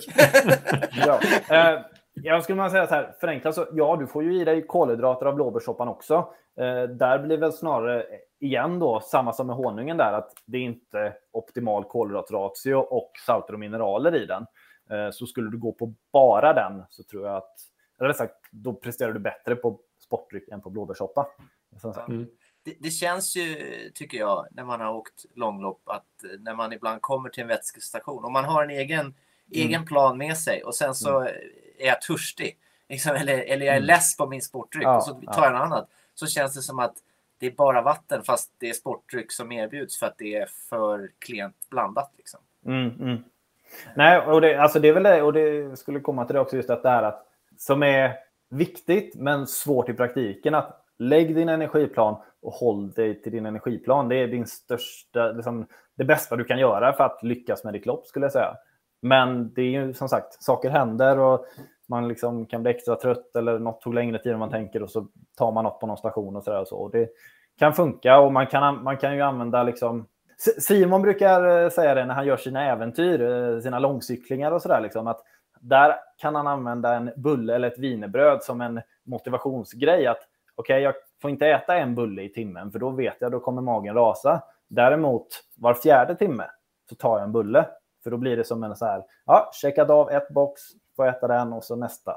Ja. Eh, jag skulle man säga så här, förenklat så, ja, du får ju i dig kolhydrater av blåbärssoppan också. Eh, där blir väl snarare, igen då, samma som med honungen där, att det är inte optimal kolhydratratio och salter och mineraler i den. Eh, så skulle du gå på bara den så tror jag att, eller sagt, då presterar du bättre på sportdryck än på blåbärssoppa. Mm. Det, det känns ju, tycker jag, när man har åkt långlopp, att eh, när man ibland kommer till en vätskestation, om man har en egen, egen plan med sig och sen så är jag törstig, liksom, eller, eller jag är Mm. less på min sportdryck Ja, och så tar ja. jag något annat, så känns det som att det är bara vatten fast det är sportdryck som erbjuds för att det är för klent blandat. Liksom. Mm, mm. Nej, och det, alltså det är väl det, och det skulle komma till det också, just att det här att, som är viktigt men svårt i praktiken. att Lägg din energiplan och håll dig till din energiplan. Det är din största, liksom, det bästa du kan göra för att lyckas med ditt lopp skulle jag säga. Men det är ju som sagt, saker händer och man liksom kan bli extra trött eller något tog längre tid än man tänker och så tar man något på någon station och så där och så. Och det kan funka och man kan, man kan ju använda liksom Simon brukar eh, säga det när han gör sina äventyr, eh, sina långcyklingar och sådär. Liksom, att där kan han använda en bulle eller ett vinerbröd som en motivationsgrej. Att okej, okay, jag får inte äta en bulle i timmen för då vet jag, då kommer magen rasa. Däremot var fjärde timme så tar jag en bulle. För då blir det som en så här, ja, checkat av ett box, får äta den och så nästa.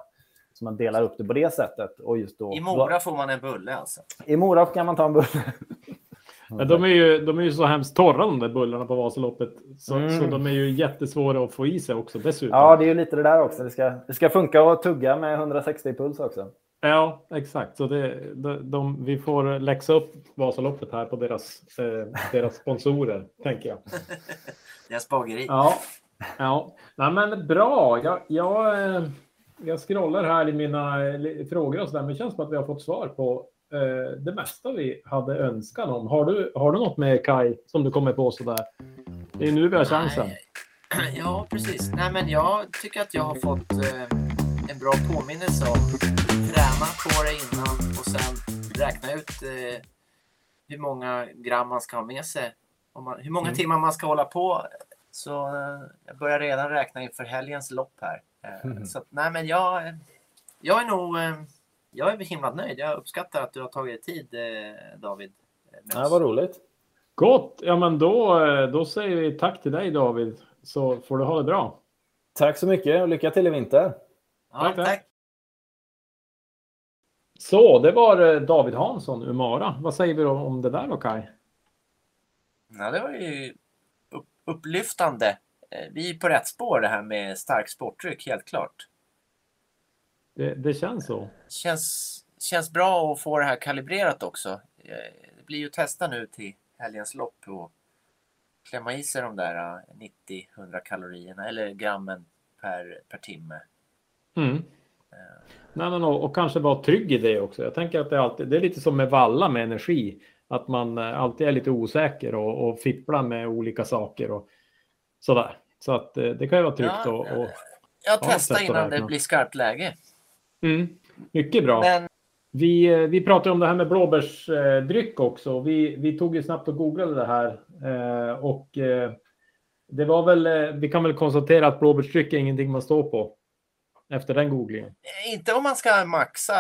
Så man delar upp det på det sättet. Och just då, I Mora får man en bulle alltså? I Mora kan man ta en bulle. Men de är, ju, de är ju så hemskt torra de där bullarna på Vasaloppet. Så, mm. så de är ju jättesvåra att få i sig också dessutom. Ja, det är ju lite det där också. Det ska, det ska funka att tugga med 160 puls också. Ja, exakt. Så det, de, de, vi får läxa upp Vasaloppet här på deras, eh, deras sponsorer, tänker jag. deras bageri. Ja, ja. Nej, men bra. Jag, jag, eh, jag scrollar här i mina frågor och så där, men det känns som att vi har fått svar på eh, det mesta vi hade önskan om. Har du, har du något med Kai som du kommer på sådär? Det är nu vi har chansen. Ja, precis. Nej, men jag tycker att jag har fått eh, en bra påminnelse om träna på det innan och sen räkna ut eh, hur många gram man ska ha med sig. Man, hur många mm. timmar man ska hålla på. Så eh, jag börjar redan räkna inför helgens lopp här. Eh, mm. Så nej, men jag, jag är nog eh, jag är himla nöjd. Jag uppskattar att du har tagit tid, eh, David. Ja, vad roligt. Gott! Ja, men då, eh, då säger vi tack till dig, David. Så får du ha det bra. Tack så mycket och lycka till i vinter. Ja, tack, tack. Så, det var eh, David Hansson, Umara. Vad säger vi då om det där då, Kaj? Ja, det var ju upplyftande. Vi är på rätt spår det här med stark sportdryck, helt klart. Det, det, känns så. Känns, känns bra att få det här kalibrerat också. Eh, det blir ju att testa nu till helgens lopp och klämma i sig de där 90-100 eh, kalorierna eller grammen per, per timme. Mm. Uh. Nej, men och, och, kanske vara trygg i det också. Jag tänker att det är, alltid, det är lite som med valla med energi. Att man alltid är lite osäker och, och fipplar med olika saker och sådär. Så att det kan ju vara tryggt. Ja, och, och, jag testar innan det blir skarpt läge. Mm. Mycket bra. Men... Vi, eh, vi pratade om det här med blåbärsdryck också. Vi, vi tog ju snabbt och googlade det här. Eh, och eh, det var väl, vi kan väl konstatera att blåbärsdryck är ingenting man står på efter den googlingen. Inte om man ska maxa,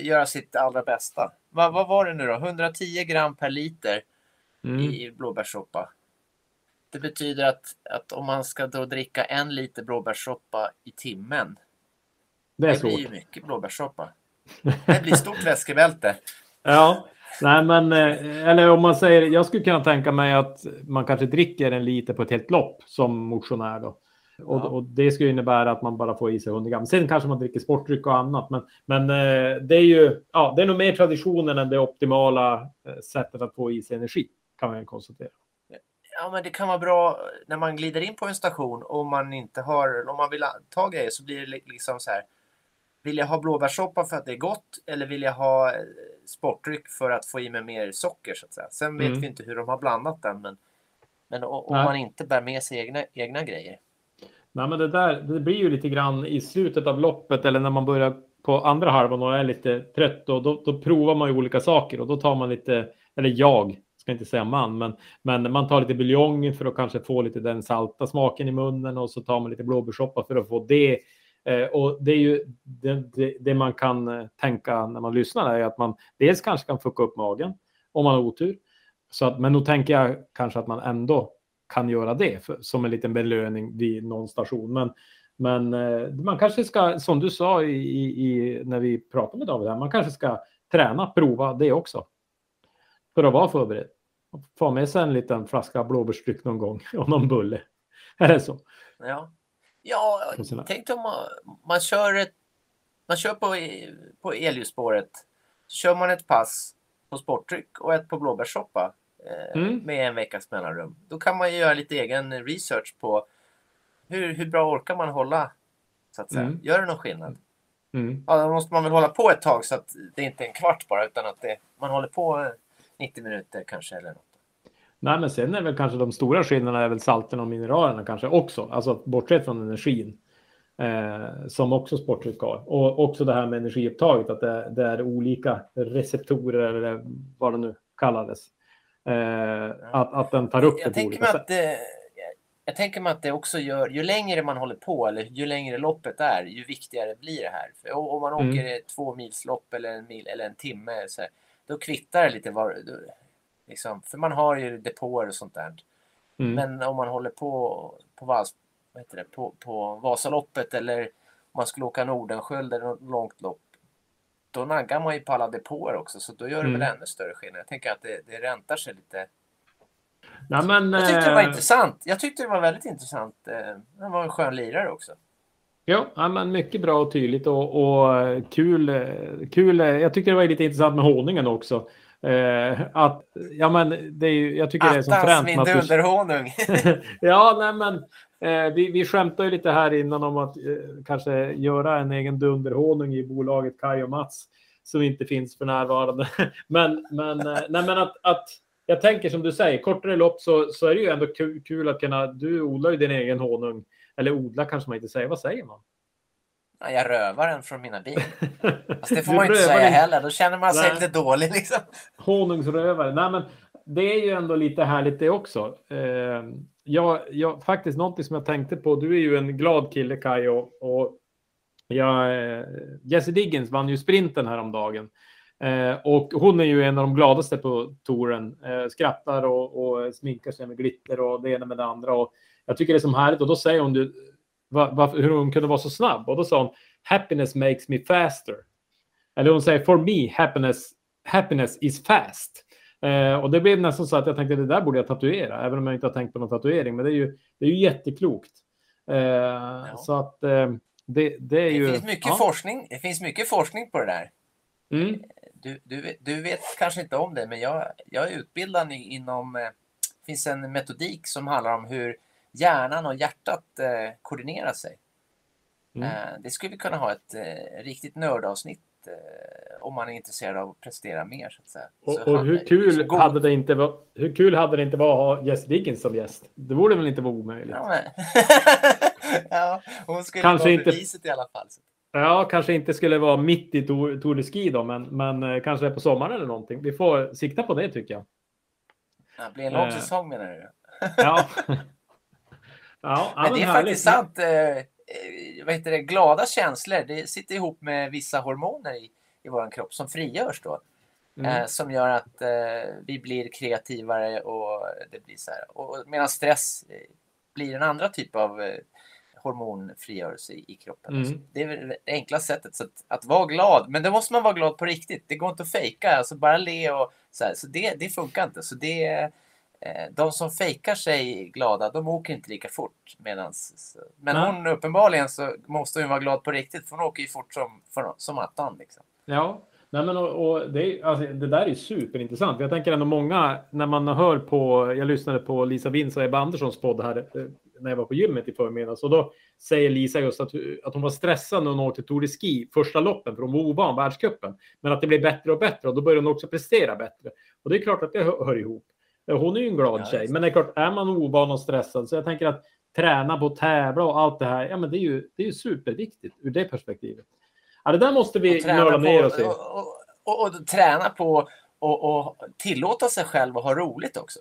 göra sitt allra bästa. Vad, vad var det nu då? 110 gram per liter mm. i blåbärssoppa. Det betyder att, att om man ska då dricka en liter blåbärssoppa i timmen det, är det blir ju mycket blåbärssoppa. Det blir stort väskebälte. Ja, nej men eh, eller om man säger, jag skulle kunna tänka mig att man kanske dricker en liter på ett helt lopp som motionär då. Och, ja. och det skulle innebära att man bara får i sig 100 gram. Sen kanske man dricker sportdryck och annat, men, men eh, det är ju, ja, det är nog mer traditionen än det optimala eh, sättet att få i sig energi, kan man konstatera. Ja, men det kan vara bra när man glider in på en station och man inte har, om man vill ta grejer så blir det liksom så här vill jag ha blåbärssoppa för att det är gott eller vill jag ha eh, sportdryck för att få i mig mer socker? Så att säga. Sen vet mm. vi inte hur de har blandat den, men, men om man inte bär med sig egna, egna grejer. Nej, men det där det blir ju lite grann i slutet av loppet eller när man börjar på andra halvan och är lite trött och då, då provar man ju olika saker och då tar man lite, eller jag ska inte säga man, men, men man tar lite buljong för att kanske få lite den salta smaken i munnen och så tar man lite blåbärssoppa för att få det Eh, och det är ju det, det, det, man kan eh, tänka när man lyssnar är att man dels kanske kan fucka upp magen om man har otur. Så att, men då tänker jag kanske att man ändå kan göra det för, som en liten belöning vid någon station. Men, men eh, man kanske ska, som du sa i, i, när vi pratade med David, här, man kanske ska träna, prova det också. För att vara förberedd. Få med sig en liten flaska blåbärsdryck någon gång och någon bulle. Är det så? Ja, Ja, tänk om man, man kör ett, man kör på, på elljusspåret. Kör man ett pass på sportdryck och ett på blåbärssoppa eh, mm. med en veckas mellanrum. Då kan man göra lite egen research på hur, hur bra orkar man hålla? Så att säga. Mm. Gör det någon skillnad? Mm. Ja, då måste man väl hålla på ett tag så att det inte är en kvart bara utan att det, man håller på eh, 90 minuter kanske eller något. Nej, men sen är väl kanske de stora skillnaderna är väl salterna och mineralerna kanske också, alltså bortsett från energin. Eh, som också sportdryck har. Och också det här med energiupptaget, att det, det är olika receptorer eller vad det nu kallades. Eh, att, att den tar upp det Jag på tänker, olika sätt. att det, jag tänker mig att det också gör, ju längre man håller på eller ju längre loppet är, ju viktigare blir det här. För om man Mm. åker ett två mils lopp eller en mil eller en timme, så här, då kvittar det lite var, liksom, för man har ju depåer och sånt där. Mm. Men om man håller på på, Vals, vad heter det, på, på Vasaloppet eller om man skulle åka Nordenskiöld eller något långt lopp. Då naggar man ju på alla depåer också så då gör det Mm. väl ännu större skillnad. Jag tänker att det, det räntar sig lite. Nej, men, Jag tyckte det var eh, intressant. Jag tyckte det var väldigt intressant. Eh, Han var en skön lirare också. Ja, men mycket bra och tydligt och, och eh, kul. kul. Jag tyckte det var lite intressant med honungen också. Eh, att, ja, men det är ju, jag tycker det är Attans fränt. min med att du- dunderhonung. ja, nej, men eh, vi, vi skämtade ju lite här innan om att eh, kanske göra en egen dunderhonung i bolaget Kaj och Mats som inte finns för närvarande. men, men, eh, nej, men att, att jag tänker som du säger, kortare lopp så, så är det ju ändå kul, kul att kunna. Du odlar ju din egen honung. Eller odla kanske man inte säger. Vad säger man? Ja, jag rövar den från mina bin. Fast det får man ju inte säga heller. Då känner man sig Nej. lite dålig liksom. Honungsrövare. Nej, men det är ju ändå lite härligt det också. Eh, jag, jag, faktiskt någonting som jag tänkte på. Du är ju en glad kille Kaj och, och jag, eh, Jessie Diggins vann ju sprinten häromdagen. Eh, och hon är ju en av de gladaste på touren. Eh, skrattar och, och sminkar sig med glitter och det ena med det andra. Och jag tycker det är som härligt. Och då säger hon du, va, va, hur hon kunde vara så snabb. Och då sa hon happiness makes me faster. Eller hon säger for me happiness, happiness is fast. Eh, och det blev nästan så att jag tänkte det där borde jag tatuera, även om jag inte har tänkt på någon tatuering. Men det är ju, det är ju jätteklokt. Eh, Så att eh, det, det är Det ju... finns mycket ja. forskning. Det finns mycket forskning på det där. Mm. Du, du, du vet kanske inte om det, men jag, jag är utbildad inom... eh, Det finns en metodik som handlar om hur hjärnan och hjärtat eh, koordinerar sig. Mm. Eh, det skulle vi kunna ha ett eh, riktigt nördavsnitt eh, om man är intresserad av att prestera mer. Så. Och, Så och han- hur, så kul god- hade det inte va, hur kul hade det inte varit att ha Jess Dickens som gäst? Det borde väl inte vara omöjligt? Ja, men... ja, hon skulle Kanske vara inte- beviset i alla fall. Ja, kanske inte skulle vara mitt i Tour, de Ski då, men, men eh, kanske på sommaren eller någonting. Vi får sikta på det tycker jag. Ja, det blir en lång Eh. säsong menar du? Ja. ja, Men det är härligt. faktiskt sant. Eh, eh, vad heter det? Glada känslor, det sitter ihop med vissa hormoner i, i vår kropp som frigörs då. Mm. Eh, som gör att eh, vi blir kreativare och det blir så här. Och, och medan stress eh, blir en andra typ av eh, hormonfrigörelse i, i kroppen. Mm. Det är väl det enkla sättet. Så att, att vara glad, men då måste man vara glad på riktigt. Det går inte att fejka, alltså bara le och så här. Så det, det funkar inte. Så det de som fejkar sig glada, de åker inte lika fort. Medans, men Nej. hon uppenbarligen så måste hon vara glad på riktigt, för hon åker ju fort som, som attan. Liksom. Ja, nej men och, och det, alltså, det där är superintressant. Jag tänker ändå många, när man hör på, jag lyssnade på Lisa Wins och Ebba Anderssons podd här eh, när jag var på gymmet i förmiddags och då säger Lisa just att, att hon var stressad när hon åkte Tour de Ski första loppen för hon var ovan världscupen. Men att det blev bättre och bättre och då började hon också prestera bättre. Och det är klart att det hör, hör ihop. Hon är ju en glad Ja, tjej, men det är klart, är man ovan och stressad så jag tänker att träna på att tävla och allt det här, ja men det är ju, det är ju superviktigt ur det perspektivet. Ja, det där måste vi nörda ner oss i. och, och, och, och träna på och, och tillåta sig själv att ha roligt också.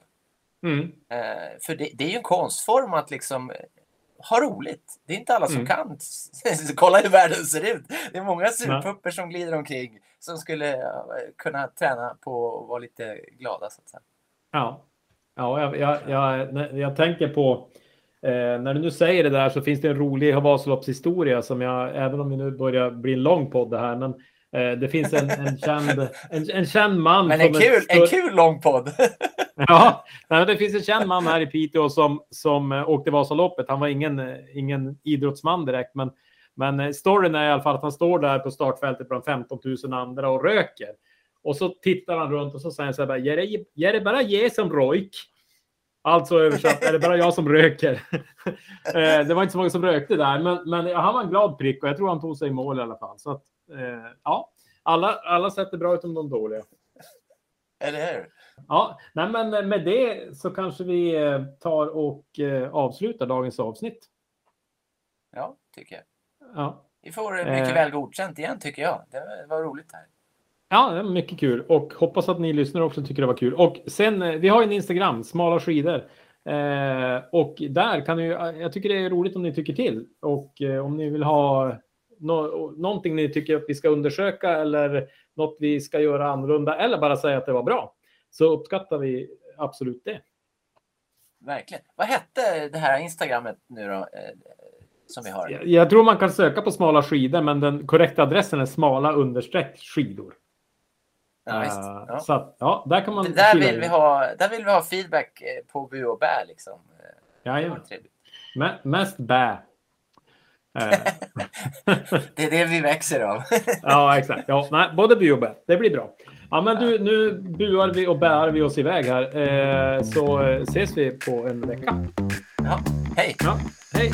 Mm. Eh, för det, det är ju en konstform att liksom eh, ha roligt. Det är inte alla som Mm. kan. Kolla hur världen ser ut. Det är många surpupper som glider omkring som skulle eh, kunna träna på att vara lite glada. Så att säga. Ja, ja jag, jag, jag, jag tänker på eh, när du nu säger det där så finns det en rolig Vasaloppshistoria som jag, även om vi nu börjar bli en lång podd det här, men eh, det finns en, en, känd, en, en känd man. Men en kul, större- en kul lång podd. Ja, nej, det finns en känd man här i Piteå som, som eh, åkte Vasaloppet. Han var ingen, eh, ingen idrottsman direkt, men, men eh, storyn är i alla fall att han står där på startfältet bland 15 000 andra och röker. Och så tittar han runt och så säger han så här, "Ger det- ger det bara ge som rojk? Alltså översatt, är det bara jag som röker? Eh, det var inte så många som rökte där, men, men han var en glad prick och jag tror han tog sig i mål i alla fall. Så att, eh, ja, alla, alla sätt är bra utom de dåliga. Eller hur? Ja, nej, men med det så kanske vi eh, tar och avslutar dagens avsnitt. Ja, tycker jag. Ja. Vi får mycket väl godkänt igen tycker jag. Det var roligt här. Ja, mycket kul och hoppas att ni lyssnar också tycker det var kul. Och sen, vi har en Instagram, smala skidor. Eh, och där kan ni, jag tycker det är roligt om ni tycker till. Och eh, om ni vill ha no, någonting ni tycker att vi ska undersöka eller något vi ska göra annorlunda eller bara säga att det var bra. Så uppskattar vi absolut det. Verkligen. Vad hette det här Instagrammet nu då? Eh, som vi har? Jag, jag tror man kan söka på smala skidor, men den korrekta adressen är smala understreck skidor. Ja, visst. Ja. Så att, ja, där kan man... Där vill, vi ha, där vill vi ha feedback eh, på bu och bä liksom. Ja, ja. Mest bä. Eh. det är det vi växer av. ja, exakt. Ja, nej, både bu och bä. Det blir bra. Ja, men du, nu buar vi och bär vi oss iväg här. Eh, så ses vi på en vecka. Ja, hej. Ja, hej.